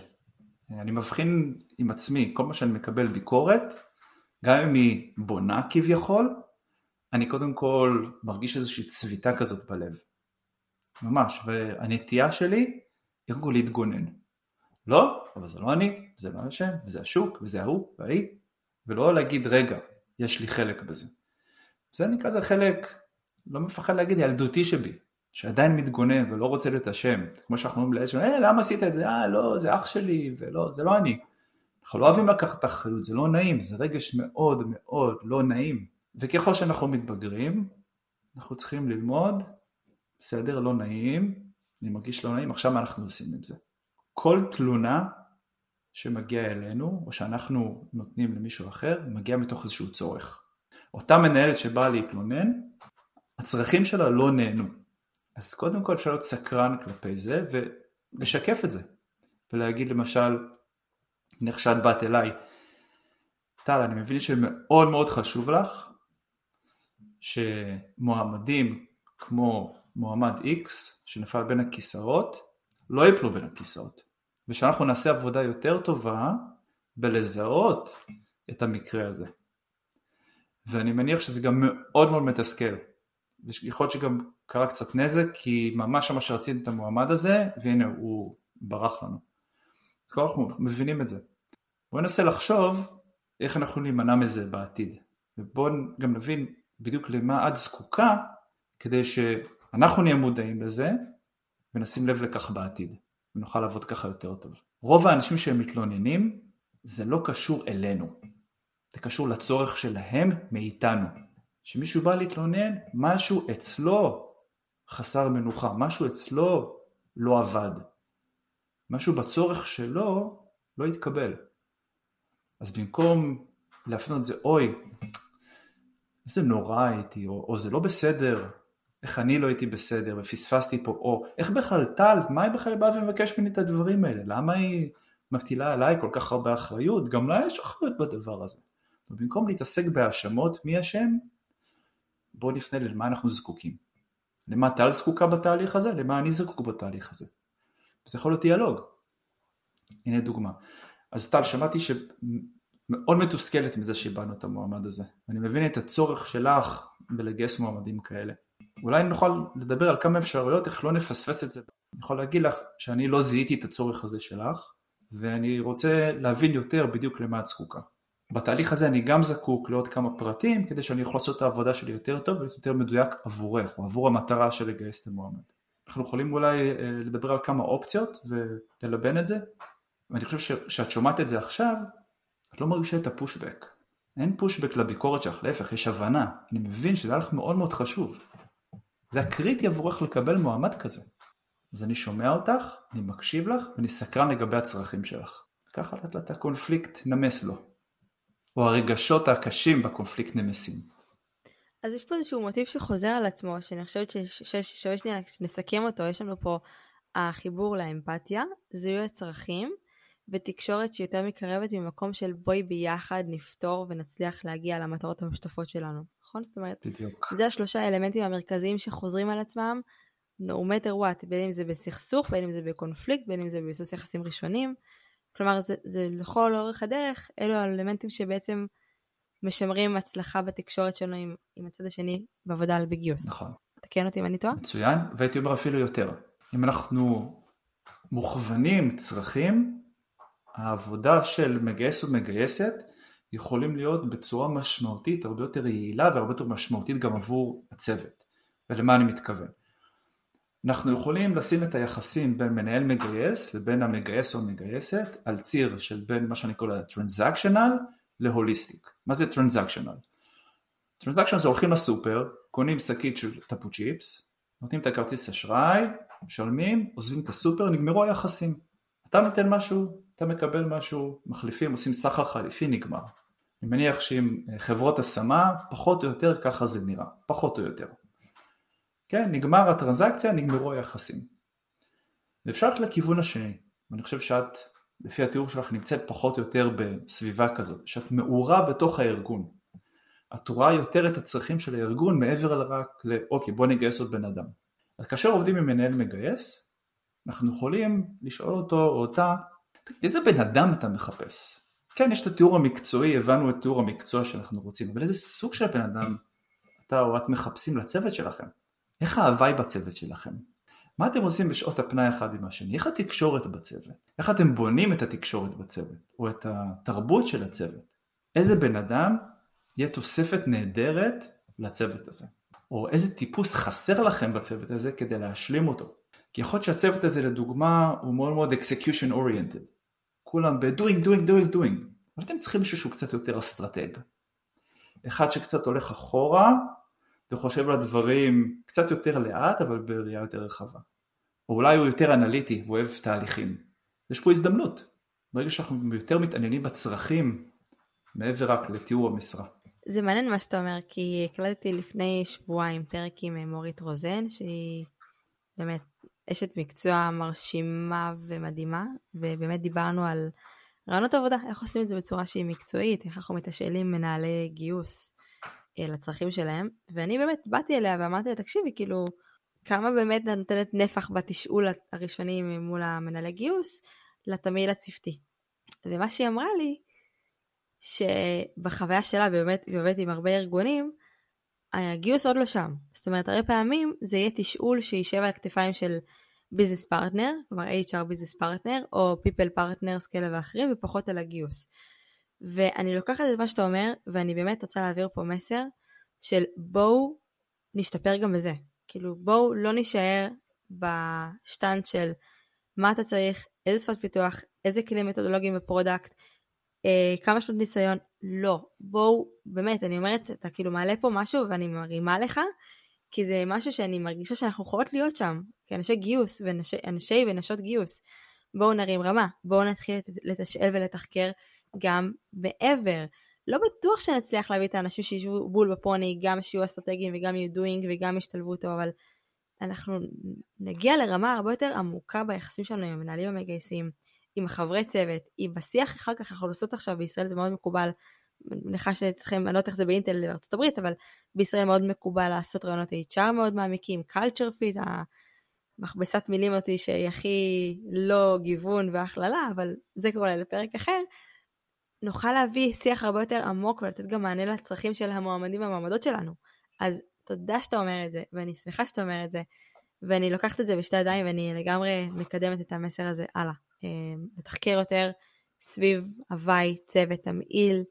אני מבחין עם עצמי, כל מה שאני מקבל ביקורת, גם אם היא בונה כביכול, אני קודם כל מרגיש איזושהי צביטה כזאת בלב. ממש, והנטייה שלי היא קודם כל להתגונן. לא, אבל זה לא אני, זה מה השם, וזה השוק, וזה ההוא, וההיא, ולא להגיד רגע, יש לי חלק בזה. זה נקרא זה חלק, לא מפחד להגיד, ילדותי שבי, שעדיין מתגונן ולא רוצה להיות אשם, כמו שאנחנו אומרים לאיזשהו, אה, למה עשית את זה? אה, לא, זה אח שלי, ולא, זה לא אני. אנחנו לא אוהבים לקחת אחריות, זה לא נעים, זה רגש מאוד מאוד לא נעים. וככל שאנחנו מתבגרים, אנחנו צריכים ללמוד, בסדר, לא נעים, אני מרגיש לא נעים, עכשיו מה אנחנו עושים עם זה? כל תלונה שמגיעה אלינו, או שאנחנו נותנים למישהו אחר, מגיעה מתוך איזשהו צורך. אותה מנהלת שבאה להתלונן, הצרכים שלה לא נהנו. אז קודם כל אפשר להיות סקרן כלפי זה ולשקף את זה. ולהגיד למשל, נניח שאת באת אליי, טל, אני מבין שמאוד מאוד חשוב לך שמועמדים כמו מועמד X שנפל בין הכיסאות לא יפלו בין הכיסאות ושאנחנו נעשה עבודה יותר טובה בלזהות את המקרה הזה. ואני מניח שזה גם מאוד מאוד מתסכל. יכול להיות שגם קרה קצת נזק כי ממש ממש רציתי את המועמד הזה והנה הוא ברח לנו. אנחנו מבינים את זה. בואו ננסה לחשוב איך אנחנו להימנע מזה בעתיד. ובואו גם נבין בדיוק למה את זקוקה כדי שאנחנו נהיה מודעים לזה ונשים לב לכך בעתיד ונוכל לעבוד ככה יותר טוב. רוב האנשים שהם מתלוננים זה לא קשור אלינו, זה קשור לצורך שלהם מאיתנו. כשמישהו בא להתלונן, משהו אצלו חסר מנוחה, משהו אצלו לא עבד. משהו בצורך שלו לא התקבל. אז במקום להפנות את זה, אוי, איזה נורא הייתי, או, או זה לא בסדר, איך אני לא הייתי בסדר ופספסתי פה, או איך בכלל טל, מה היא בכלל באה ומבקש ממני את הדברים האלה, למה היא מטילה עליי כל כך הרבה אחריות, גם לה יש אחריות בדבר הזה. במקום להתעסק בהאשמות מי אשם, בואו נפנה למה אנחנו זקוקים. למה טל זקוקה בתהליך הזה, למה אני זקוק בתהליך הזה. זה יכול להיות דיאלוג. הנה דוגמה. אז טל, שמעתי מאוד מתוסכלת מזה שאיבדנו את המועמד הזה. ואני מבין את הצורך שלך בלגייס מועמדים כאלה. אולי נוכל לדבר על כמה אפשרויות איך לא נפספס את זה. אני יכול להגיד לך שאני לא זיהיתי את הצורך הזה שלך, ואני רוצה להבין יותר בדיוק למה את זקוקה. בתהליך הזה אני גם זקוק לעוד כמה פרטים כדי שאני יכול לעשות את העבודה שלי יותר טוב ולהיות יותר מדויק עבורך או עבור המטרה של לגייס את המועמד. אנחנו יכולים אולי אה, לדבר על כמה אופציות וללבן את זה ואני חושב שאת שומעת את זה עכשיו את לא מרגישה את הפושבק. אין פושבק לביקורת שלך, להפך, יש הבנה. אני מבין שזה היה לך מאוד מאוד חשוב. זה הקריטי עבורך לקבל מועמד כזה. אז אני שומע אותך, אני מקשיב לך, ואני סקרן לגבי הצרכים שלך. ככה לאט לאט הקונפליקט נמס לו. או הרגשות הקשים בקונפליקט נמסים. אז יש פה איזשהו מוטיב שחוזר על עצמו, שאני חושבת ששווה שנייה שנסכם אותו, יש לנו פה החיבור לאמפתיה, זיהוי הצרכים, ותקשורת שיותר מקרבת ממקום של בואי ביחד נפתור ונצליח להגיע למטרות המשותפות שלנו, נכון? זאת אומרת, בדיוק. זה השלושה האלמנטים המרכזיים שחוזרים על עצמם, no matter what, בין אם זה בסכסוך, בין אם זה בקונפליקט, בין אם זה בביסוס יחסים ראשונים. כלומר, זה, זה לכל אורך הדרך, אלו האלמנטים שבעצם משמרים הצלחה בתקשורת שלנו עם, עם הצד השני בעבודה על בגיוס. נכון. תקן אותי אם אני טועה. מצוין, והייתי אומר אפילו יותר. אם אנחנו מוכוונים צרכים, העבודה של מגייס ומגייסת יכולים להיות בצורה משמעותית הרבה יותר יעילה והרבה יותר משמעותית גם עבור הצוות. ולמה אני מתכוון? אנחנו יכולים לשים את היחסים בין מנהל מגייס לבין המגייס או המגייסת על ציר של בין מה שאני קורא טרנזקשיונל להוליסטיק. מה זה טרנזקשיונל? טרנזקשיונל זה הולכים לסופר, קונים שקית של טפו צ'יפס, נותנים את הכרטיס אשראי, משלמים, עוזבים את הסופר, נגמרו היחסים. אתה נותן משהו, אתה מקבל משהו, מחליפים, עושים סחר חליפי, נגמר. אני מניח שעם חברות השמה, פחות או יותר ככה זה נראה, פחות או יותר. כן, נגמר הטרנזקציה, נגמרו היחסים. ואפשר ללכת לכיוון השני, ואני חושב שאת, לפי התיאור שלך, נמצאת פחות או יותר בסביבה כזאת, שאת מעורה בתוך הארגון. את רואה יותר את הצרכים של הארגון מעבר לרק לאוקיי בוא נגייס עוד בן אדם. אז כאשר עובדים עם מנהל מגייס, אנחנו יכולים לשאול אותו או אותה, איזה בן אדם אתה מחפש? כן, יש את התיאור המקצועי, הבנו את תיאור המקצוע שאנחנו רוצים, אבל איזה סוג של בן אדם אתה או את מחפשים לצוות שלכם? איך ההוואי בצוות שלכם? מה אתם עושים בשעות הפנאי אחד עם השני? איך התקשורת בצוות? איך אתם בונים את התקשורת בצוות? או את התרבות של הצוות? איזה בן אדם יהיה תוספת נהדרת לצוות הזה? או איזה טיפוס חסר לכם בצוות הזה כדי להשלים אותו? כי יכול להיות שהצוות הזה לדוגמה הוא מאוד מאוד execution oriented. כולם ב-doing, doing, doing, doing. אבל אתם צריכים מישהו שהוא קצת יותר אסטרטג. אחד שקצת הולך אחורה וחושב על הדברים קצת יותר לאט אבל בראייה יותר רחבה. או אולי הוא יותר אנליטי ואוהב תהליכים. יש פה הזדמנות. ברגע שאנחנו יותר מתעניינים בצרכים מעבר רק לתיאור המשרה. זה מעניין מה שאתה אומר, כי הקלטתי לפני שבועיים פרק עם מורית רוזן, שהיא באמת אשת מקצוע מרשימה ומדהימה, ובאמת דיברנו על רעיונות עבודה, איך עושים את זה בצורה שהיא מקצועית, איך אנחנו מתשאלים מנהלי גיוס אה, לצרכים שלהם, ואני באמת באתי אליה ואמרתי לה, תקשיבי, כאילו, כמה באמת נותנת נפח בתשאול הראשוני מול המנהלי גיוס לתמהיל הצוותי. ומה שהיא אמרה לי, שבחוויה שלה, ובאמת היא עובדת עם הרבה ארגונים, הגיוס עוד לא שם. זאת אומרת, הרבה פעמים זה יהיה תשאול שישב על הכתפיים של business partner, כלומר HR business partner, או people partners כאלה ואחרים, ופחות על הגיוס. ואני לוקחת את מה שאתה אומר, ואני באמת רוצה להעביר פה מסר של בואו נשתפר גם בזה. כאילו בואו לא נישאר בשטנץ של מה אתה צריך, איזה שפת פיתוח, איזה כלים מתודולוגיים ב product, אה, כמה שנות ניסיון, לא. בואו, באמת, אני אומרת, אתה כאילו מעלה פה משהו ואני מרימה לך, כי זה משהו שאני מרגישה שאנחנו יכולות להיות שם, כאנשי גיוס, ואנשי ונשות גיוס. בואו נרים רמה, בואו נתחיל לתשאל ולתחקר גם מעבר. לא בטוח שנצליח להביא את האנשים שישבו בול בפוני, גם שיהיו אסטרטגיים וגם יהיו דוינג וגם ישתלבו אותו, אבל אנחנו נגיע לרמה הרבה יותר עמוקה ביחסים שלנו עם המנהלים המגייסים, עם החברי צוות, עם בשיח אחר כך אנחנו עושות עכשיו בישראל זה מאוד מקובל, אני מניחה שצריכים, אני לא יודעת איך זה באינטל בארצות הברית, אבל בישראל מאוד מקובל לעשות רעיונות HR מאוד מעמיקים, culture fit, המכבסת מילים אותי שהיא הכי לא גיוון והכללה, אבל זה כבר לפרק אחר. נוכל להביא שיח הרבה יותר עמוק ולתת גם מענה לצרכים של המועמדים והמועמדות שלנו. אז תודה שאתה אומר את זה, ואני שמחה שאתה אומר את זה, ואני לוקחת את זה בשתי ידיים ואני לגמרי מקדמת את המסר הזה הלאה. לתחקר יותר סביב הוואי, צוות, המעיל,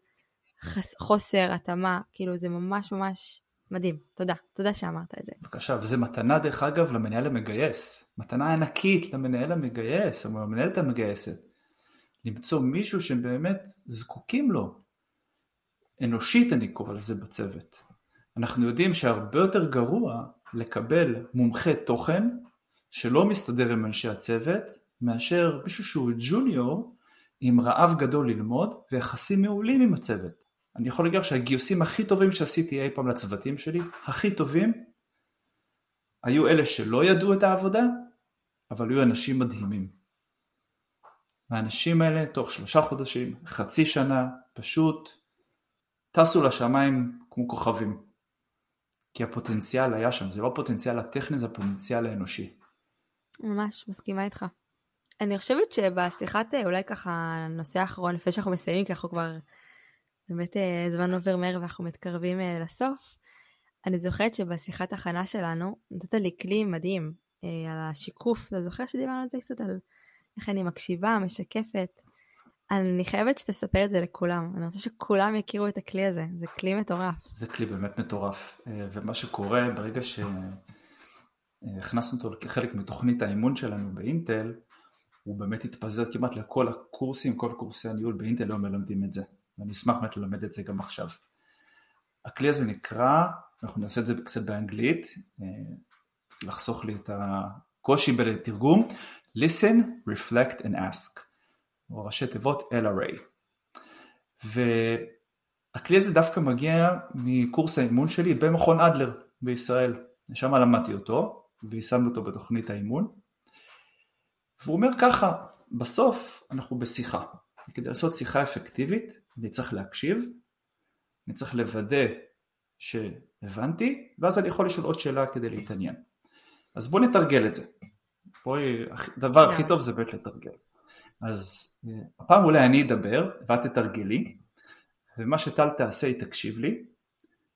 חוסר, התאמה, כאילו זה ממש ממש מדהים. תודה, תודה שאמרת את זה. בבקשה, וזה מתנה דרך אגב למנהל המגייס. מתנה ענקית למנהל המגייס, או למנהלת המגייסת. למצוא מישהו שהם באמת זקוקים לו. אנושית אני קורא לזה בצוות. אנחנו יודעים שהרבה יותר גרוע לקבל מומחה תוכן שלא מסתדר עם אנשי הצוות, מאשר מישהו שהוא ג'וניור עם רעב גדול ללמוד ויחסים מעולים עם הצוות. אני יכול להגיד שהגיוסים הכי טובים שעשיתי אי פעם לצוותים שלי, הכי טובים, היו אלה שלא ידעו את העבודה, אבל היו אנשים מדהימים. והאנשים האלה תוך שלושה חודשים, חצי שנה, פשוט טסו לשמיים כמו כוכבים. כי הפוטנציאל היה שם, זה לא הפוטנציאל הטכני, זה הפוטנציאל האנושי. ממש, מסכימה איתך. אני חושבת שבשיחת, אה, אולי ככה, הנושא האחרון, לפני שאנחנו מסיימים, כי אנחנו כבר, באמת אה, זמן עובר מהר ואנחנו מתקרבים אה, לסוף, אני זוכרת שבשיחת הכנה שלנו, נתת לי כלי מדהים על השיקוף, אתה זוכר שדיברנו על זה קצת, על איך אני מקשיבה, משקפת. אני חייבת שתספר את זה לכולם, אני רוצה שכולם יכירו את הכלי הזה, זה כלי מטורף. זה כלי באמת מטורף, ומה שקורה ברגע שהכנסנו אותו כחלק מתוכנית האימון שלנו באינטל, הוא באמת התפזר כמעט לכל הקורסים, כל קורסי הניהול באינטל לא מלמדים את זה, ואני אשמח באמת ללמד את זה גם עכשיו. הכלי הזה נקרא, אנחנו נעשה את זה קצת באנגלית, אה, לחסוך לי את הקושי בתרגום, listen, reflect and ask, או ראשי תיבות LRA. והכלי הזה דווקא מגיע מקורס האימון שלי במכון אדלר בישראל, שם למדתי אותו, ויישמנו אותו בתוכנית האימון. והוא אומר ככה, בסוף אנחנו בשיחה. כדי לעשות שיחה אפקטיבית, אני צריך להקשיב, אני צריך לוודא שהבנתי, ואז אני יכול לשאול עוד שאלה כדי להתעניין. אז בוא נתרגל את זה. בואי, הדבר הכי טוב זה באמת לתרגל. אז אה, הפעם אולי אני אדבר ואת תתרגלי, ומה שטל תעשה היא תקשיב לי,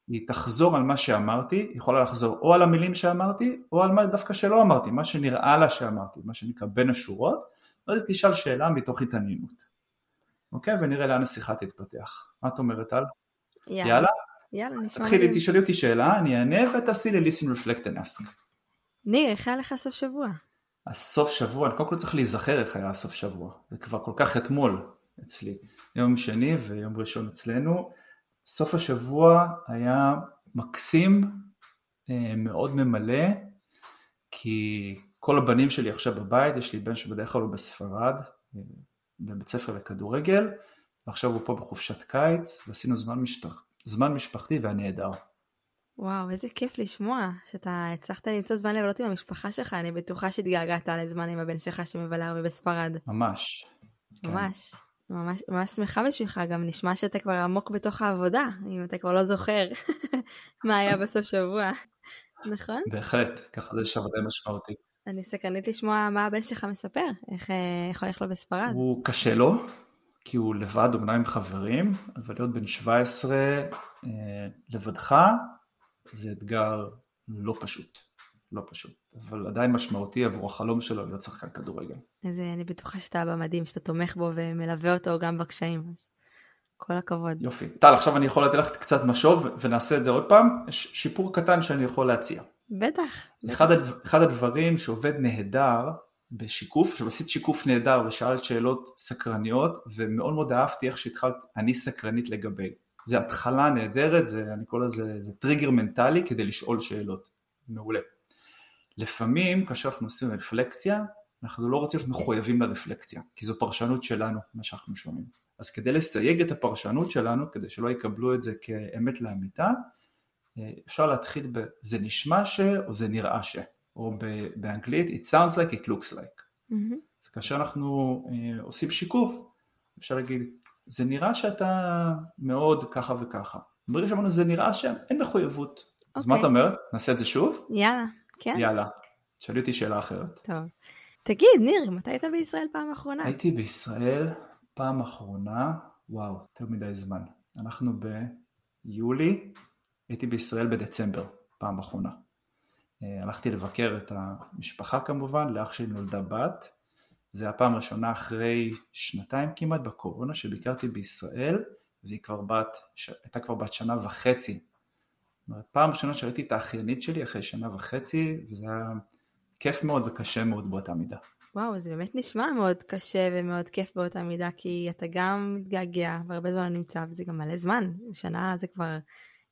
היא תחזור על מה שאמרתי, היא יכולה לחזור או על המילים שאמרתי, או על מה דווקא שלא אמרתי, מה שנראה לה שאמרתי, מה שנקרא בין השורות, ואז תשאל שאלה מתוך התעניינות. אוקיי? ונראה לאן השיחה תתפתח. מה את אומרת על? יאללה. יאללה? יאללה, אז תתחילי, תשאלי אותי שאלה, אני אענה ותעשי לי listen, reflect and ask. ניר, איך היה לך סוף שבוע? הסוף שבוע, אני קודם כל צריך להיזכר איך היה הסוף שבוע. זה כבר כל כך אתמול אצלי. יום שני ויום ראשון אצלנו. סוף השבוע היה מקסים, אה, מאוד ממלא, כי כל הבנים שלי עכשיו בבית, יש לי בן שבדרך כלל הוא בספרד, אה, בבית ספר לכדורגל, ועכשיו הוא פה בחופשת קיץ, ועשינו זמן, משתח... זמן משפחתי והיה נהדר. וואו, איזה כיף לשמוע שאתה הצלחת למצוא זמן לבלות עם המשפחה שלך, אני בטוחה שהתגעגעת לזמן עם הבן שלך שמבלה הרבה בספרד. ממש. ממש. כן. ממש, ממש שמחה בשבילך, גם נשמע שאתה כבר עמוק בתוך העבודה, אם אתה כבר לא זוכר מה היה בסוף שבוע, נכון? בהחלט, ככה זה שעבודה משמעותית. אני סקרנית לשמוע מה הבן שלך מספר, איך, איך הולך לו בספרד. הוא קשה לו, כי הוא לבד, אומנם עם חברים, אבל להיות בן 17 אה, לבדך, זה אתגר לא פשוט. לא פשוט, אבל עדיין משמעותי עבור החלום שלו להיות שחקן כדורגל. אז אני בטוחה שאתה במדים, שאתה תומך בו ומלווה אותו גם בקשיים, אז כל הכבוד. יופי. טל, עכשיו אני יכול לתת לך קצת משוב ונעשה את זה עוד פעם. יש שיפור קטן שאני יכול להציע. בטח. אחד, הדבר, אחד הדברים שעובד נהדר בשיקוף, עכשיו עשית שיקוף נהדר ושאלת שאלות סקרניות, ומאוד מאוד אהבתי איך שהתחלת, אני סקרנית לגבי. זה התחלה נהדרת, זה, אני קורא לזה, זה טריגר מנטלי כדי לשאול שאלות. מעולה. לפעמים כאשר אנחנו עושים רפלקציה, אנחנו לא רוצים להיות מחויבים לרפלקציה, כי זו פרשנות שלנו, מה שאנחנו שומעים. אז כדי לסייג את הפרשנות שלנו, כדי שלא יקבלו את זה כאמת לאמיתה, אפשר להתחיל ב- זה נשמע ש, או זה נראה ש, או באנגלית it sounds like it looks like. Mm-hmm. אז כאשר אנחנו אה, עושים שיקוף, אפשר להגיד, זה נראה שאתה מאוד ככה וככה. ברגע שאמרנו זה נראה שאין מחויבות. Okay. אז מה אוקיי. את אומרת? נעשה את זה שוב? יאללה. כן? יאללה, תשאלי אותי שאלה אחרת. טוב. תגיד, ניר, מתי היית בישראל פעם אחרונה? הייתי בישראל פעם אחרונה, וואו, יותר מדי זמן. אנחנו ביולי, הייתי בישראל בדצמבר, פעם אחרונה. אה, הלכתי לבקר את המשפחה כמובן, לאח שלי נולדה בת. זה הפעם הראשונה אחרי שנתיים כמעט בקורונה שביקרתי בישראל, והיא כבר בת, הייתה כבר בת שנה וחצי פעם ראשונה שראיתי את האחיינית שלי אחרי שנה וחצי, וזה היה כיף מאוד וקשה מאוד באותה מידה. וואו, זה באמת נשמע מאוד קשה ומאוד כיף באותה מידה, כי אתה גם מתגעגע, והרבה זמן לא נמצא, וזה גם מלא זמן, שנה זה כבר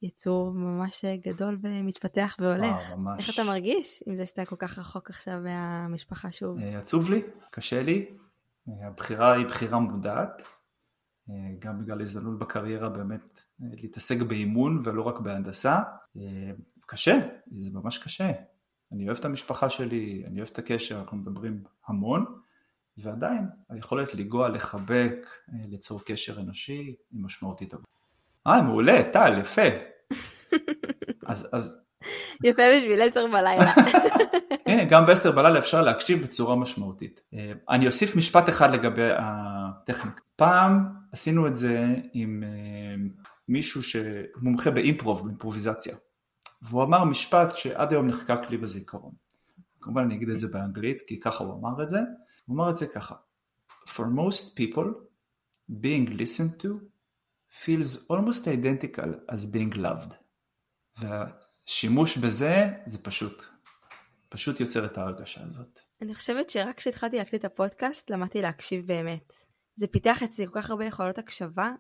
יצור ממש גדול ומתפתח והולך. וואו, ממש. איך אתה מרגיש עם זה שאתה כל כך רחוק עכשיו מהמשפחה שוב? אה, עצוב לי, קשה לי. אה, הבחירה היא בחירה מודעת. אה, גם בגלל הזדמנות בקריירה באמת להתעסק באימון ולא רק בהנדסה. קשה, זה ממש קשה. אני אוהב את המשפחה שלי, אני אוהב את הקשר, אנחנו מדברים המון, ועדיין היכולת לנגוע, לחבק, ליצור קשר אנושי היא משמעותית. אה, מעולה, טל, יפה. אז, אז... יפה בשביל עשר בלילה. הנה, גם בעשר בלילה אפשר להקשיב בצורה משמעותית. אה, אני אוסיף משפט אחד לגבי הטכניקה. פעם עשינו את זה עם אה, מישהו שמומחה באימפרוב, באימפרוביזציה. והוא אמר משפט שעד היום נחקק לי בזיכרון. כמובן אני אגיד את זה באנגלית, כי ככה הוא אמר את זה. הוא אמר את זה ככה: For most people, being listened to feels almost identical as being loved. והשימוש בזה, זה פשוט, פשוט יוצר את ההרגשה הזאת. אני חושבת שרק כשהתחלתי להקליט את הפודקאסט, למדתי להקשיב באמת. זה פיתח אצלי כל כך הרבה יכולות הקשבה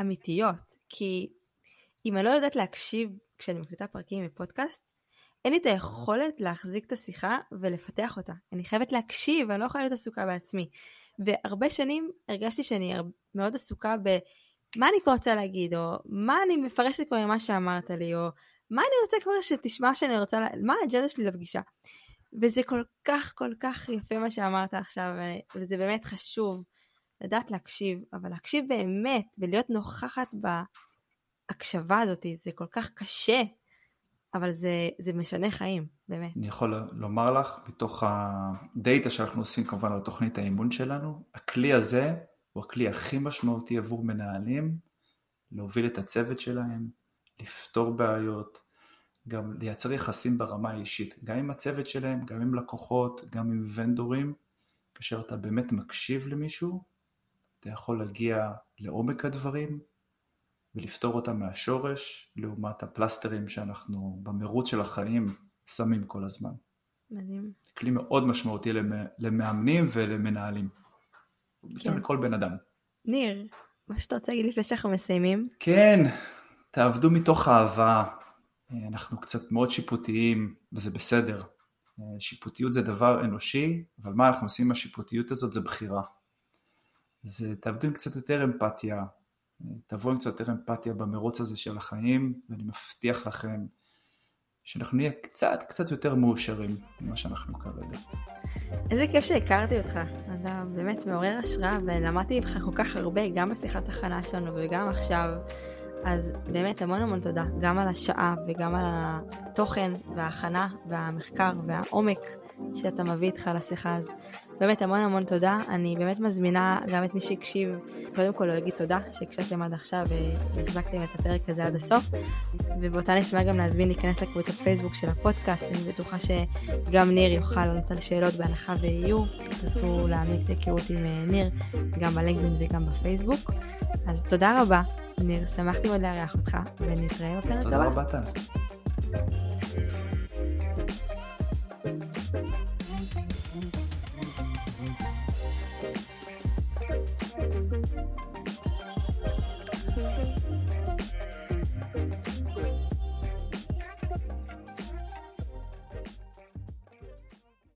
אמיתיות, כי אם אני לא יודעת להקשיב כשאני מקליטה פרקים בפודקאסט, אין לי את היכולת להחזיק את השיחה ולפתח אותה. אני חייבת להקשיב, אני לא יכולה להיות עסוקה בעצמי. והרבה שנים הרגשתי שאני מאוד עסוקה ב... מה אני כבר רוצה להגיד, או מה אני מפרשת כבר ממה שאמרת לי, או מה אני רוצה כבר שתשמע שאני רוצה, מה האג'נדה שלי לפגישה. וזה כל כך כל כך יפה מה שאמרת עכשיו, וזה באמת חשוב לדעת להקשיב, אבל להקשיב באמת ולהיות נוכחת בהקשבה הזאת, זה כל כך קשה, אבל זה, זה משנה חיים, באמת. אני יכול לומר לך, מתוך הדאטה שאנחנו עושים כמובן על תוכנית האימון שלנו, הכלי הזה הוא הכלי הכי משמעותי עבור מנהלים, להוביל את הצוות שלהם, לפתור בעיות, גם לייצר יחסים ברמה האישית, גם עם הצוות שלהם, גם עם לקוחות, גם עם ונדורים, כאשר אתה באמת מקשיב למישהו, אתה יכול להגיע לעומק הדברים ולפתור אותם מהשורש, לעומת הפלסטרים שאנחנו במרוץ של החיים שמים כל הזמן. מדהים. כלי מאוד משמעותי למאמנים ולמנהלים. בעצם כן. לכל בן אדם. ניר, מה שאתה רוצה להגיד לפני שאנחנו מסיימים? כן, תעבדו מתוך אהבה. אנחנו קצת מאוד שיפוטיים, וזה בסדר. שיפוטיות זה דבר אנושי, אבל מה אנחנו עושים עם השיפוטיות הזאת זה בחירה. זה תעבדו עם קצת יותר אמפתיה, תבואו עם קצת יותר אמפתיה במרוץ הזה של החיים, ואני מבטיח לכם שאנחנו נהיה קצת קצת יותר מאושרים ממה שאנחנו כרגע. איזה כיף שהכרתי אותך, אתה באמת מעורר השראה ולמדתי ממך כל כך הרבה, גם בשיחת הכנה שלנו וגם עכשיו. אז באמת המון המון תודה, גם על השעה וגם על התוכן וההכנה והמחקר והעומק שאתה מביא איתך לשיחה הזו. באמת המון המון תודה. אני באמת מזמינה גם את מי שהקשיב, קודם כל להגיד תודה שהקשבתם עד עכשיו והחזקתם את הפרק הזה עד הסוף. ובאותה נשמע גם להזמין להיכנס לקבוצת פייסבוק של הפודקאסט, אני בטוחה שגם ניר יוכל לענות על שאלות בהנחה ויהיו. תרצו להעמיק את ההיכרות עם אה, ניר, גם בלינקדאין וגם בפייסבוק. אז תודה רבה, ניר, שמחתי מאוד לארח אותך, ונתראה בפרק הבא. תודה רבה, טל. Thank you.